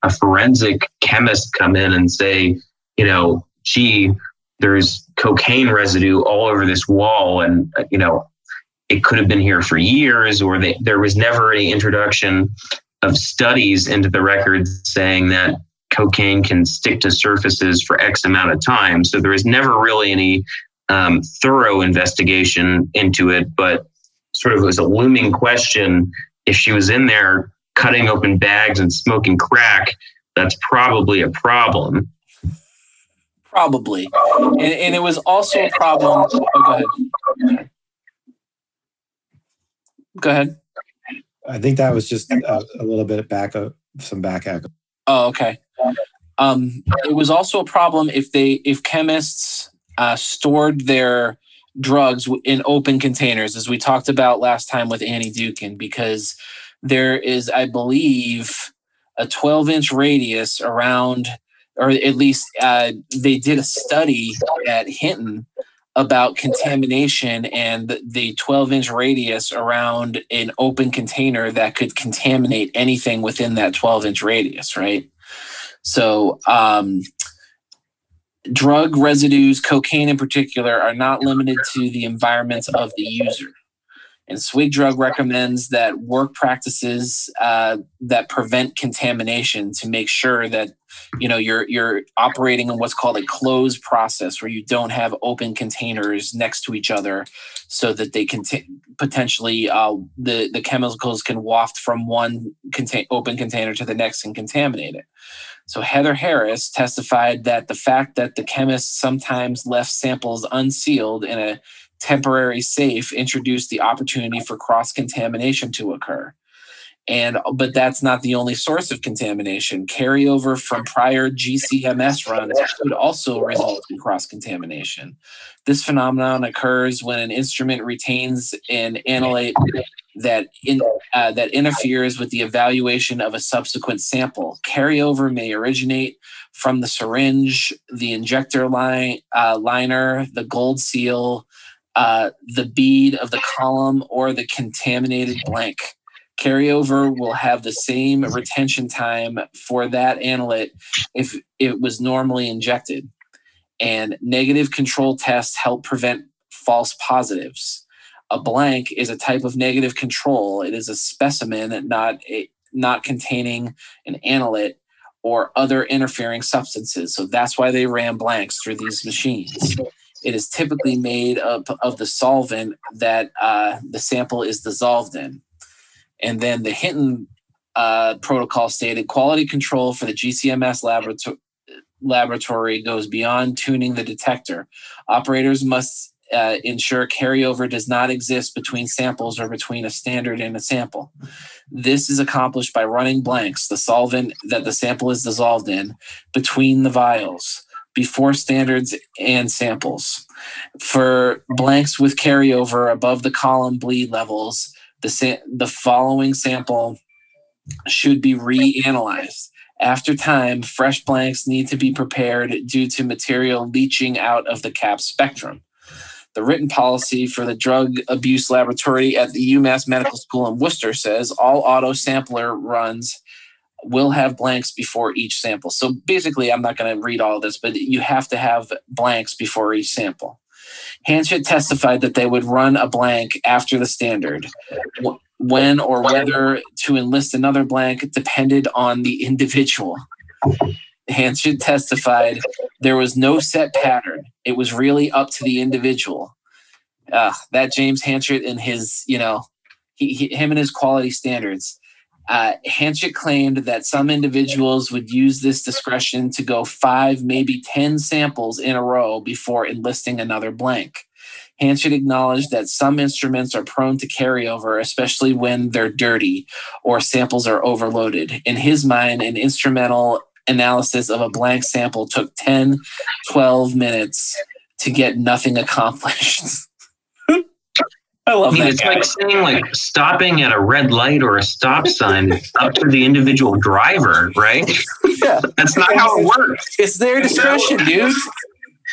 a forensic chemist come in and say you know gee there's cocaine residue all over this wall and uh, you know it could have been here for years or they, there was never any introduction of studies into the record saying that cocaine can stick to surfaces for X amount of time. So there was never really any um, thorough investigation into it, but sort of was a looming question. If she was in there cutting open bags and smoking crack, that's probably a problem. Probably. And, and it was also a problem. Oh, go ahead. Go ahead. I think that was just a, a little bit of back of some back echo. Oh, okay. Um, it was also a problem if they if chemists uh, stored their drugs in open containers, as we talked about last time with Annie Dookhan, because there is, I believe, a 12 inch radius around, or at least uh, they did a study at Hinton about contamination and the 12 inch radius around an open container that could contaminate anything within that 12 inch radius, right? So, um, drug residues, cocaine in particular, are not limited to the environments of the user. And SWGDRUG recommends that work practices uh, that prevent contamination to make sure that you know you're you're operating in what's called a closed process where you don't have open containers next to each other so that they can t- potentially uh, the the chemicals can waft from one contain- open container to the next and contaminate it. So heather harris testified that the fact that the chemists sometimes left samples unsealed in a temporary safe introduced the opportunity for cross contamination to occur and but that's not the only source of contamination. Carryover from prior GCMS runs could also result in cross contamination. This phenomenon occurs when an instrument retains an analyte that in, uh, that interferes with the evaluation of a subsequent sample. Carryover may originate from the syringe, the injector line, uh, liner, the gold seal, uh, the bead of the column, or the contaminated blank. Carryover will have the same retention time for that analyte if it was normally injected. And negative control tests help prevent false positives. A blank is a type of negative control. It is a specimen not a, not containing an analyte or other interfering substances. So that's why they ran blanks through these machines. It is typically made up of the solvent that uh, the sample is dissolved in. And then the Hinton uh, protocol stated quality control for the GCMS laboratory laboratory goes beyond tuning the detector. Operators must uh, ensure carryover does not exist between samples or between a standard and a sample. This is accomplished by running blanks, the solvent that the sample is dissolved in, between the vials before standards and samples. For blanks with carryover above the column bleed levels, the, sa- the following sample should be reanalyzed. After time, fresh blanks need to be prepared due to material leaching out of the cap spectrum. The written policy for the drug abuse laboratory at the UMass Medical School in Worcester says all auto sampler runs will have blanks before each sample. So basically, I'm not going to read all this, but you have to have blanks before each sample. Hanchett testified that they would run a blank after the standard. When or whether to enlist another blank depended on the individual. Hanchett testified there was no set pattern. It was really up to the individual. Uh, that James Hanchett and his, you know, he, he, him and his quality standards. Uh, Hanchett claimed that some individuals would use this discretion to go five, maybe 10 samples in a row before enlisting another blank. Hanchett acknowledged that some instruments are prone to carryover, especially when they're dirty or samples are overloaded. In his mind, an instrumental analysis of a blank sample took 10, 12 minutes to get nothing accomplished. I love I mean, that it's guy. like saying like stopping at a red light or a stop sign up to the individual driver, right? Yeah. That's not how it works. It's their discretion, dude.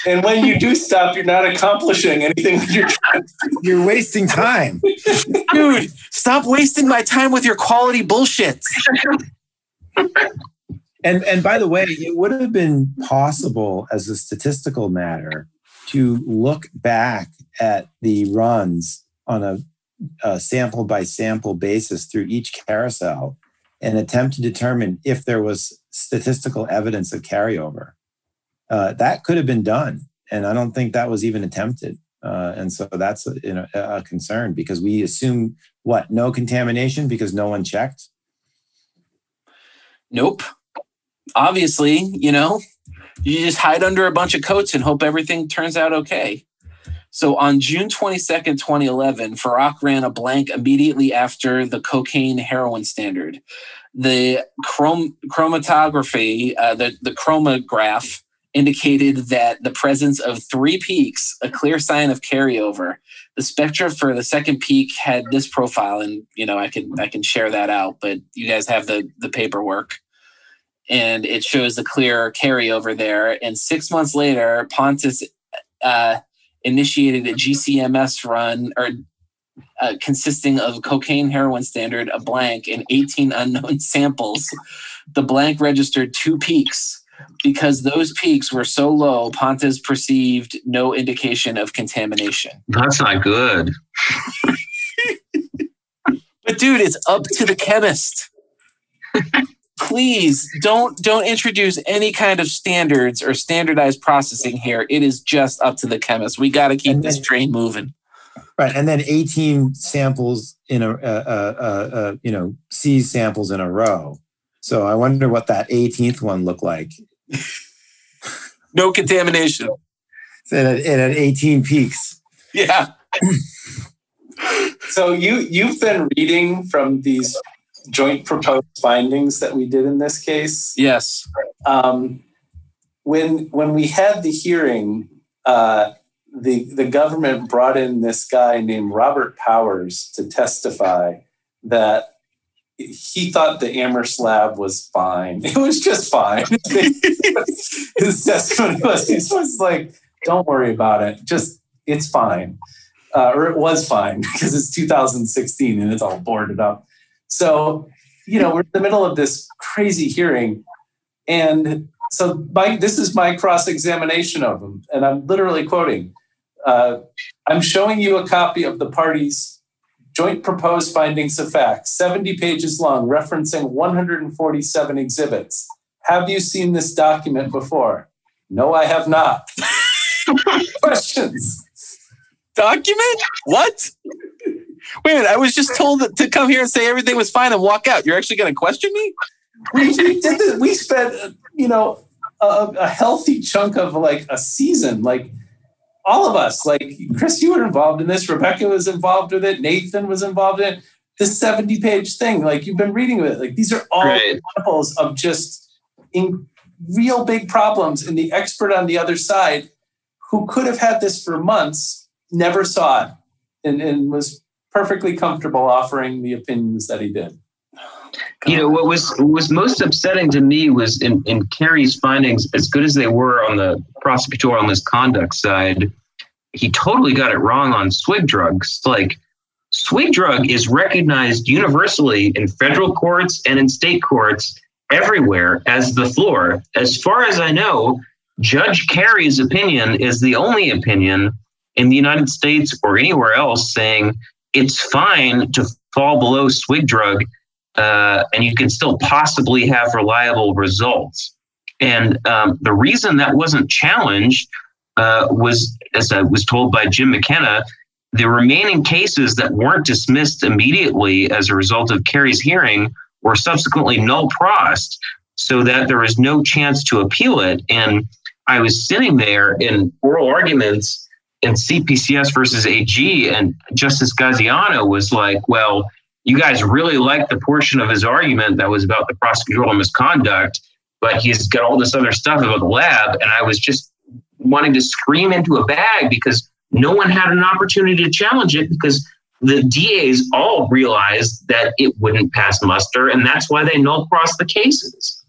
And when you do stop, you're not accomplishing anything that you're trying to You're wasting time. Dude, stop wasting my time with your quality bullshit. And and by the way, it would have been possible as a statistical matter to look back at the runs on a, a sample by sample basis through each carousel and attempt to determine if there was statistical evidence of carryover. Uh, that could have been done, and I don't think that was even attempted. Uh, and so that's a, you know, a concern because we assume what no contamination because no one checked. Nope. Obviously, you know, you just hide under a bunch of coats and hope everything turns out okay. So on June 22nd, 2011, Farak ran a blank immediately after the cocaine heroin standard. The chrom- chromatography, uh, the, the chromograph indicated that the presence of three peaks, a clear sign of carryover. The spectra for the second peak had this profile, and you know I can I can share that out, but you guys have the the paperwork, and it shows the clear carryover there. And six months later, Pontes uh, initiated a GCMS run or uh, consisting of cocaine heroin standard, a blank, and 18 unknown samples. The blank registered two peaks. Because those peaks were so low, Pontes perceived no indication of contamination. That's not good. But dude, it's up to the chemist. Please don't don't introduce any kind of standards or standardized processing here. It is just up to the chemist. We got to keep And this train moving. Right, and then 18 samples in a, uh, uh, uh, uh, you know, C samples in a row. So I wonder what that 18th one looked like. No contamination. It had, it had 18 peaks. Yeah. So you you've been reading from these joint proposed findings that we did in this case. Yes. Um, when when we had the hearing, uh, the the government brought in this guy named Robert Powers to testify that he thought the Amherst lab was fine. It was just fine. His testimony was he was like, "Don't worry about it. Just it's fine." uh, or it was fine because it's 2016 and it's all boarded up. So, you know, we're in the middle of this crazy hearing. And so my, this is my cross examination of him. And I'm literally quoting uh, I'm showing you a copy of the party's joint proposed findings of fact, 70 pages long, referencing 147 exhibits. Have you seen this document before? No, I have not. Questions. Document? What? Wait a minute. I was just told to come here and say everything was fine and walk out. You're actually going to question me? we, we did this, we spent you know a, a healthy chunk of like a season like all of us like chris you were involved in this rebecca was involved with it nathan was involved in it this 70 page thing like you've been reading it like these are all Right. examples of just in real big problems and the expert on the other side who could have had this for months never saw it and, and was perfectly comfortable offering the opinions that he did You know what was what was most upsetting to me was in in Carey's findings, as good as they were on the prosecutorial misconduct side, he totally got it wrong on SWGDRUGs. Like SWGDRUG is recognized universally in federal courts and in state courts everywhere as the floor. As far as I know, Judge Carey's opinion is the only opinion in the United States or anywhere else saying it's fine to fall below SWGDRUG uh, and you can still possibly have reliable results. And um, the reason that wasn't challenged uh, was, as I was told by Jim McKenna, the remaining cases that weren't dismissed immediately as a result of Carey's hearing were subsequently nolle prossed so that there was no chance to appeal it. And I was sitting there in oral arguments in CPCS versus AG, and Justice Gaziano was like, well, you guys really liked the portion of his argument that was about the prosecutorial misconduct, but he's got all this other stuff about the lab. And I was just wanting to scream into a bag because no one had an opportunity to challenge it because the DAs all realized that it wouldn't pass muster, and that's why they nolle prossed the cases.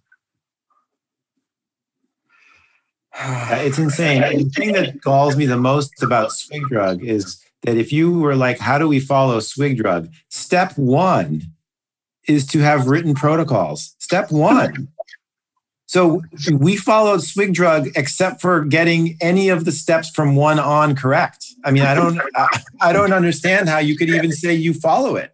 it's insane. The thing that galls me the most about SWGDRUG is that if you were like, how do we follow SWGDRUG? Step one is to have written protocols. Step one. So we followed SWGDRUG except for getting any of the steps from one on correct. I mean, I don't, I don't understand how you could even say you follow it.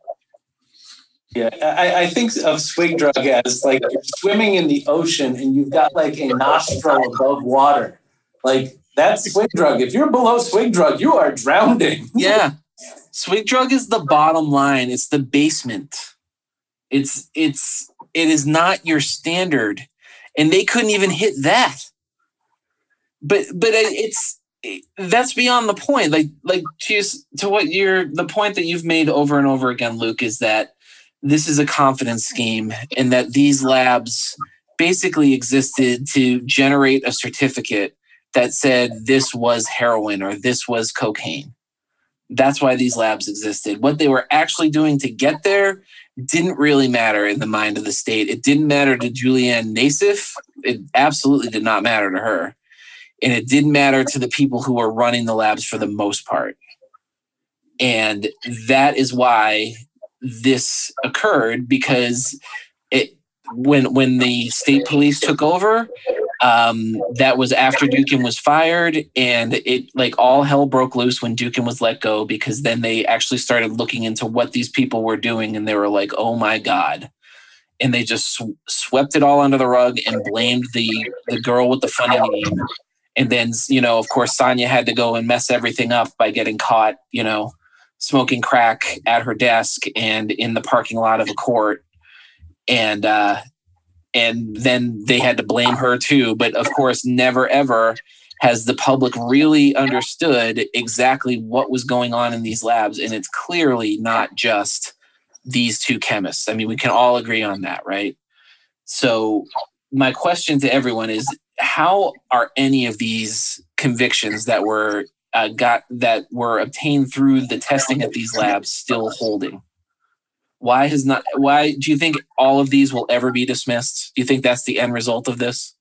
Yeah, I, I, think of SWGDRUG as like you're swimming in the ocean and you've got like a nostril above water. Like that's SWGDRUG. If you're below SWGDRUG, you are drowning. Yeah. SWGDRUG is the bottom line. It's the basement. It's it's it is not your standard. And they couldn't even hit that. But but it's that's beyond the point. Like like to to what you're the point that you've made over and over again, Luke, is that this is a confidence scheme and that these labs basically existed to generate a certificate that said this was heroin or this was cocaine. That's why these labs existed. What they were actually doing to get there didn't really matter in the mind of the state. It didn't matter to Julianne Nassif. It absolutely did not matter to her. And it didn't matter to the people who were running the labs for the most part. And that is why this occurred because it when when the state police took over um, that was after Dookhan was fired, and it like all hell broke loose when Dookhan was let go because then they actually started looking into what these people were doing, and they were like, "Oh my god!" And they just sw- swept it all under the rug and blamed the the girl with the funny name. And then, you know, of course, Sonja had to go and mess everything up by getting caught, you know, smoking crack at her desk and in the parking lot of a court. And uh and then they had to blame her too. But of course never ever has the public really understood exactly what was going on in these labs. And it's clearly not just these two chemists. I mean we can all agree on that right? So my question to everyone is how are any of these convictions that were uh, got that were obtained through the testing at these labs still holding? Why has not? Why do you think all of these will ever be dismissed? Do you think that's the end result of this?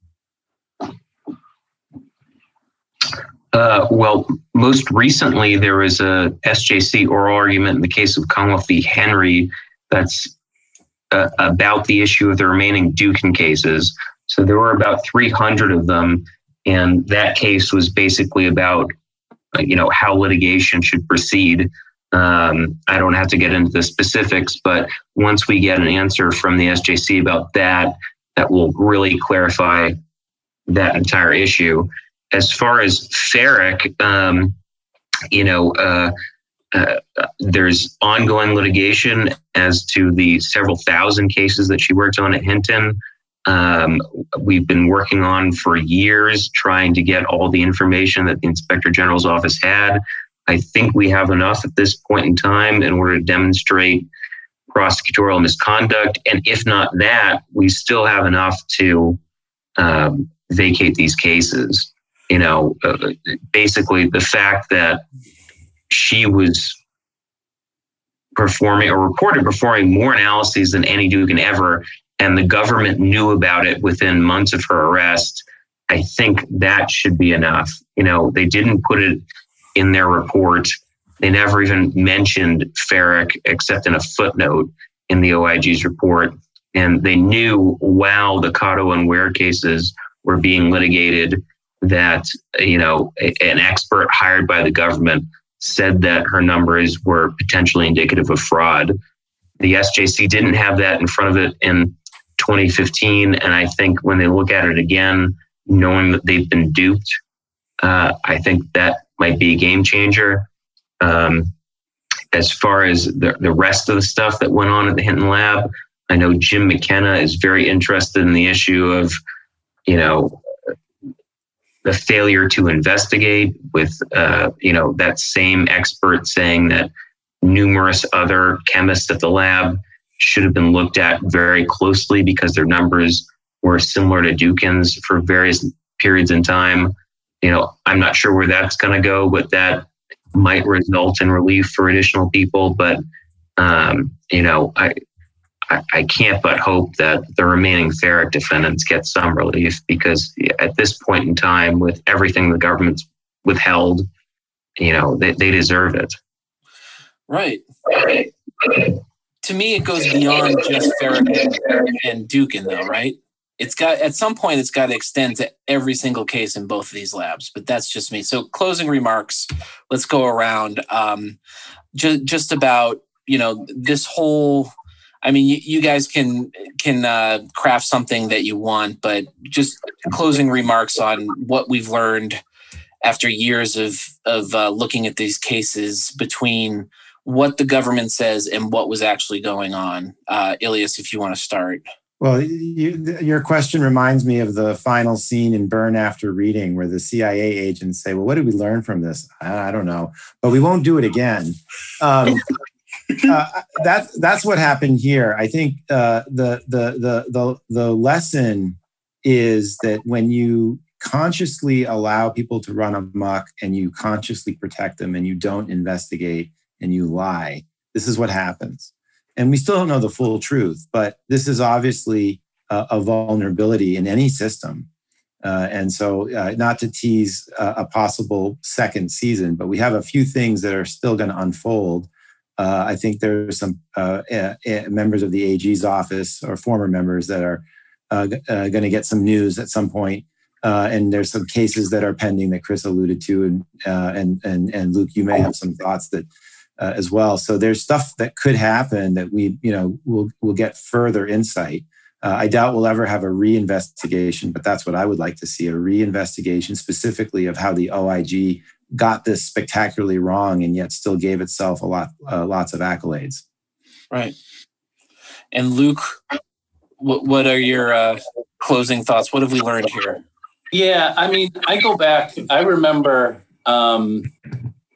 Uh, well, most recently there was a SJC oral argument in the case of Commonwealth v. Henry that's uh, about the issue of the remaining Dookhan cases. So there were about 300 of them, and that case was basically about you know how litigation should proceed. Um, I don't have to get into the specifics, but once we get an answer from the SJC about that, that will really clarify that entire issue. As far as Farak, um, you know, uh, uh, there's ongoing litigation as to the several thousand cases that she worked on at Hinton um, we've been working on for years trying to get all the information that the inspector general's office had. I think we have enough at this point in time in order to demonstrate prosecutorial misconduct. And if not that, we still have enough to um, vacate these cases. You know, uh, basically the fact that she was performing or reported performing more analyses than Annie Dookhan ever and the government knew about it within months of her arrest, I think that should be enough. You know, they didn't put it in their report. They never even mentioned Farak except in a footnote in the OIG's report. And they knew while the Cotto and Ware cases were being litigated that, you know, an expert hired by the government said that her numbers were potentially indicative of fraud. The SJC didn't have that in front of it in 2015. And I think when they look at it again, knowing that they've been duped, uh, I think that might be a game changer. Um, as far as the, the rest of the stuff that went on at the Hinton Lab, I know Jim McKenna is very interested in the issue of, you know, the failure to investigate with, uh, you know, that same expert saying that numerous other chemists at the lab should have been looked at very closely because their numbers were similar to Dookhan's for various periods in time. You know, I'm not sure where that's going to go, but that might result in relief for additional people. But um, you know, I, I, I can't but hope that the remaining Farak defendants get some relief because at this point in time, with everything the government's withheld, you know, they, they deserve it. Right. right. To me, it goes beyond just and, and Dookhan, though, right? it's got at some point it's got to extend to every single case in both of these labs but that's just me so closing remarks let's go around um, just just about you know this whole i mean you, you guys can can uh, craft something that you want but just closing remarks on what we've learned after years of of uh, looking at these cases between what the government says and what was actually going on uh, ilias if you want to start well, you, your question reminds me of the final scene in Burn After Reading, where the CIA agents say, "Well, what did we learn from this? I, I don't know, but we won't do it again." Um, uh, that's that's what happened here. I think uh, the, the the the the lesson is that when you consciously allow people to run amok and you consciously protect them and you don't investigate and you lie, this is what happens and we still don't know the full truth, but this is obviously a, a vulnerability in any system. Uh, and so, uh, not to tease a possible second season, but we have a few things that are still going to unfold. Uh, I think there's some uh, members of the AG's office or former members that are uh, going to get some news at some point. and there's some cases that are pending that Chris alluded to, and and and and Luke, you may have some thoughts that uh, as well. So there's stuff that could happen that we, you know, will will get further insight. Uh, I doubt we'll ever have a reinvestigation, but that's what I would like to see a reinvestigation specifically of how the OIG got this spectacularly wrong and yet still gave itself a lot, uh, lots of accolades. Right. And Luke, what, what are your uh, closing thoughts? What have we learned here? Yeah, I mean, I go back, I remember um,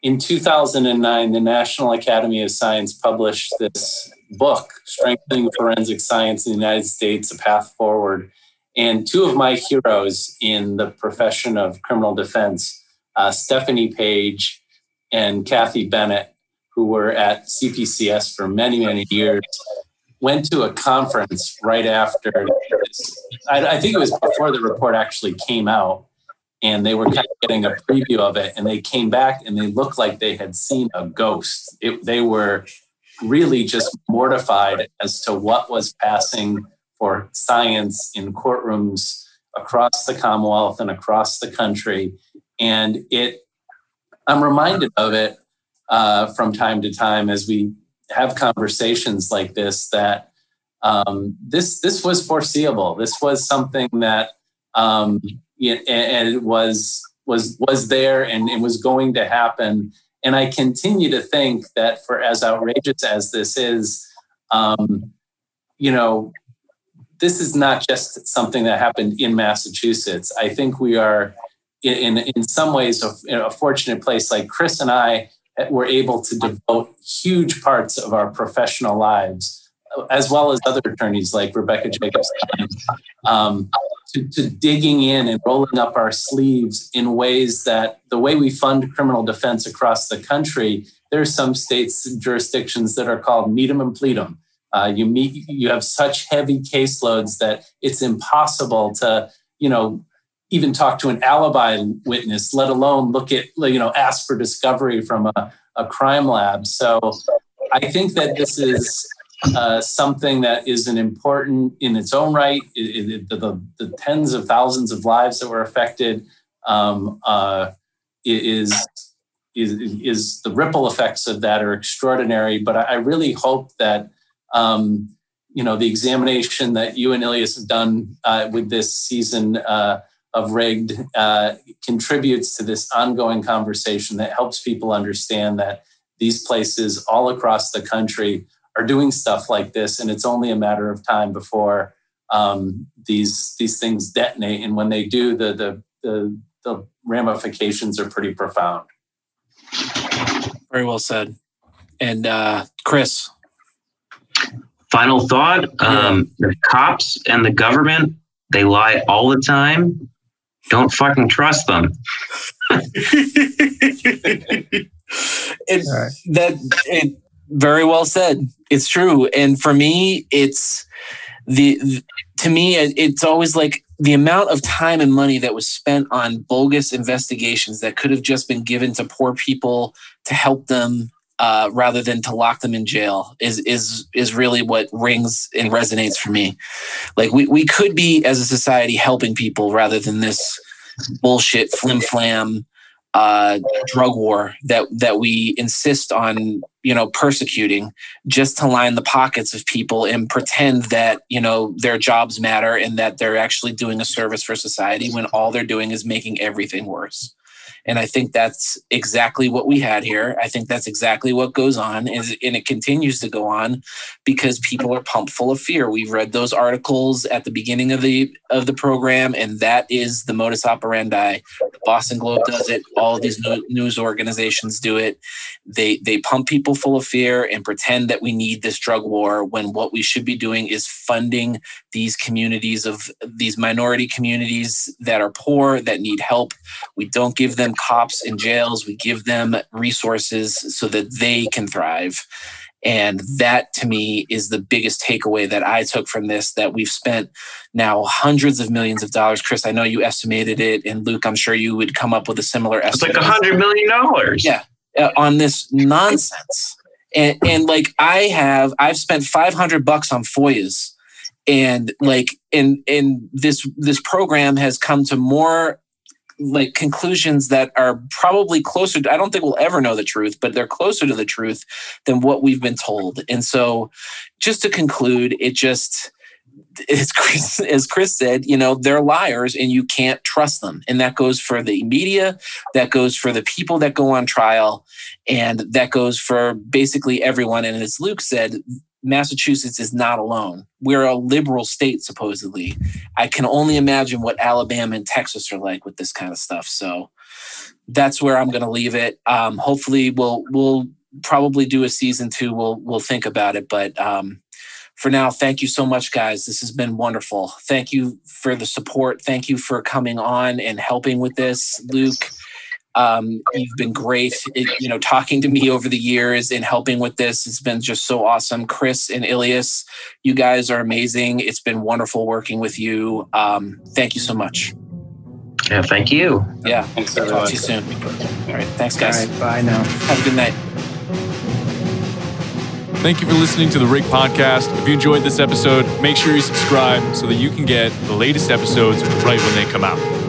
in 2009, the National Academy of Science published this book, Strengthening Forensic Science in the United States A Path Forward. And two of my heroes in the profession of criminal defense, uh, Stephanie Page and Kathy Bennett, who were at CPCS for many, many years, went to a conference right after. I, I think it was before the report actually came out and they were kind of getting a preview of it and they came back and they looked like they had seen a ghost. It, they were really just mortified as to what was passing for science in courtrooms across the commonwealth and across the country. And it i'm reminded of it uh, from time to time as we have conversations like this that um, this this was foreseeable. This was something that um, and it was was was there and it was going to happen. And I continue to think that for as outrageous as this is, um, you know, this is not just something that happened in Massachusetts. I think we are in in some ways a, a fortunate place. Like Chris and I were able to devote huge parts of our professional lives as well as other attorneys like Rebecca Jacobs, um, to, to, digging in and rolling up our sleeves in ways that the way we fund criminal defense across the country, there's some states jurisdictions that are called meet 'em and plead 'em. Uh, you meet, you have such heavy caseloads that it's impossible to, you know, even talk to an alibi witness, let alone look at, you know, ask for discovery from a, a crime lab. So I think that this is uh, something that is an important in its own right. It, it, the, the, the, tens of thousands of lives that were affected um, uh, is, is, is the ripple effects of that are extraordinary. But I, really hope that um, you know the examination that you and Ilias have done uh, with this season uh, of rigged uh, contributes to this ongoing conversation that helps people understand that these places all across the country are doing stuff like this, and it's only a matter of time before um, these these things detonate. And when they do, the the the, the ramifications are pretty profound. Very well said. And uh, Chris, Final thought um, the cops and the government, they lie all the time. Don't fucking trust them. it, that it, very well said. It's true, and for me, it's the, to me, it's always like the amount of time and money that was spent on bogus investigations that could have just been given to poor people to help them uh, rather than to lock them in jail is is is really what rings and resonates for me. Like we we could be as a society helping people rather than this bullshit flim flam uh, drug war that that we insist on you know persecuting just to line the pockets of people and pretend that you know their jobs matter and that they're actually doing a service for society when all they're doing is making everything worse and I think that's exactly what we had here. I think that's exactly what goes on, and it continues to go on because people are pumped full of fear. We've read those articles at the beginning of the of the program, and that is the modus operandi. The Boston Globe does it. All these news organizations do it. They they pump people full of fear and pretend that we need this drug war when what we should be doing is funding these communities of these minority communities that are poor that need help. We don't give them cops in jails. We give them resources so that they can thrive. And that to me is the biggest takeaway that I took from this that we've spent now hundreds of millions of dollars. Chris, I know you estimated it. And Luke, I'm sure you would come up with a similar estimate. It's like a hundred million dollars. Yeah. Uh, on this nonsense. And, and like I have, I've spent 500 bucks on FOIAs and like and and this this program has come to more like conclusions that are probably closer to, I don't think we'll ever know the truth, but they're closer to the truth than what we've been told. And so just to conclude, it just as Chris, as Chris said, you know, they're liars and you can't trust them. And that goes for the media, that goes for the people that go on trial, and that goes for basically everyone. And as Luke said, Massachusetts is not alone. We're a liberal state, supposedly. I can only imagine what Alabama and Texas are like with this kind of stuff. So that's where I'm going to leave it. Um, hopefully, we'll we'll probably do a season two. We'll we'll think about it, but um, for now, thank you so much, guys. This has been wonderful. Thank you for the support. Thank you for coming on and helping with this, Luke. Um, you've been great, it, you know, talking to me over the years and helping with this. It's been just so awesome. Chris and Ilias, you guys are amazing. It's been wonderful working with you. Um, thank you so much. Yeah, thank you. Yeah, thanks. Talk to you soon. All right, thanks, guys. bye now. Have a good night. Thank you for listening to the Rig Podcast. If you enjoyed this episode, make sure you subscribe so that you can get the latest episodes right when they come out.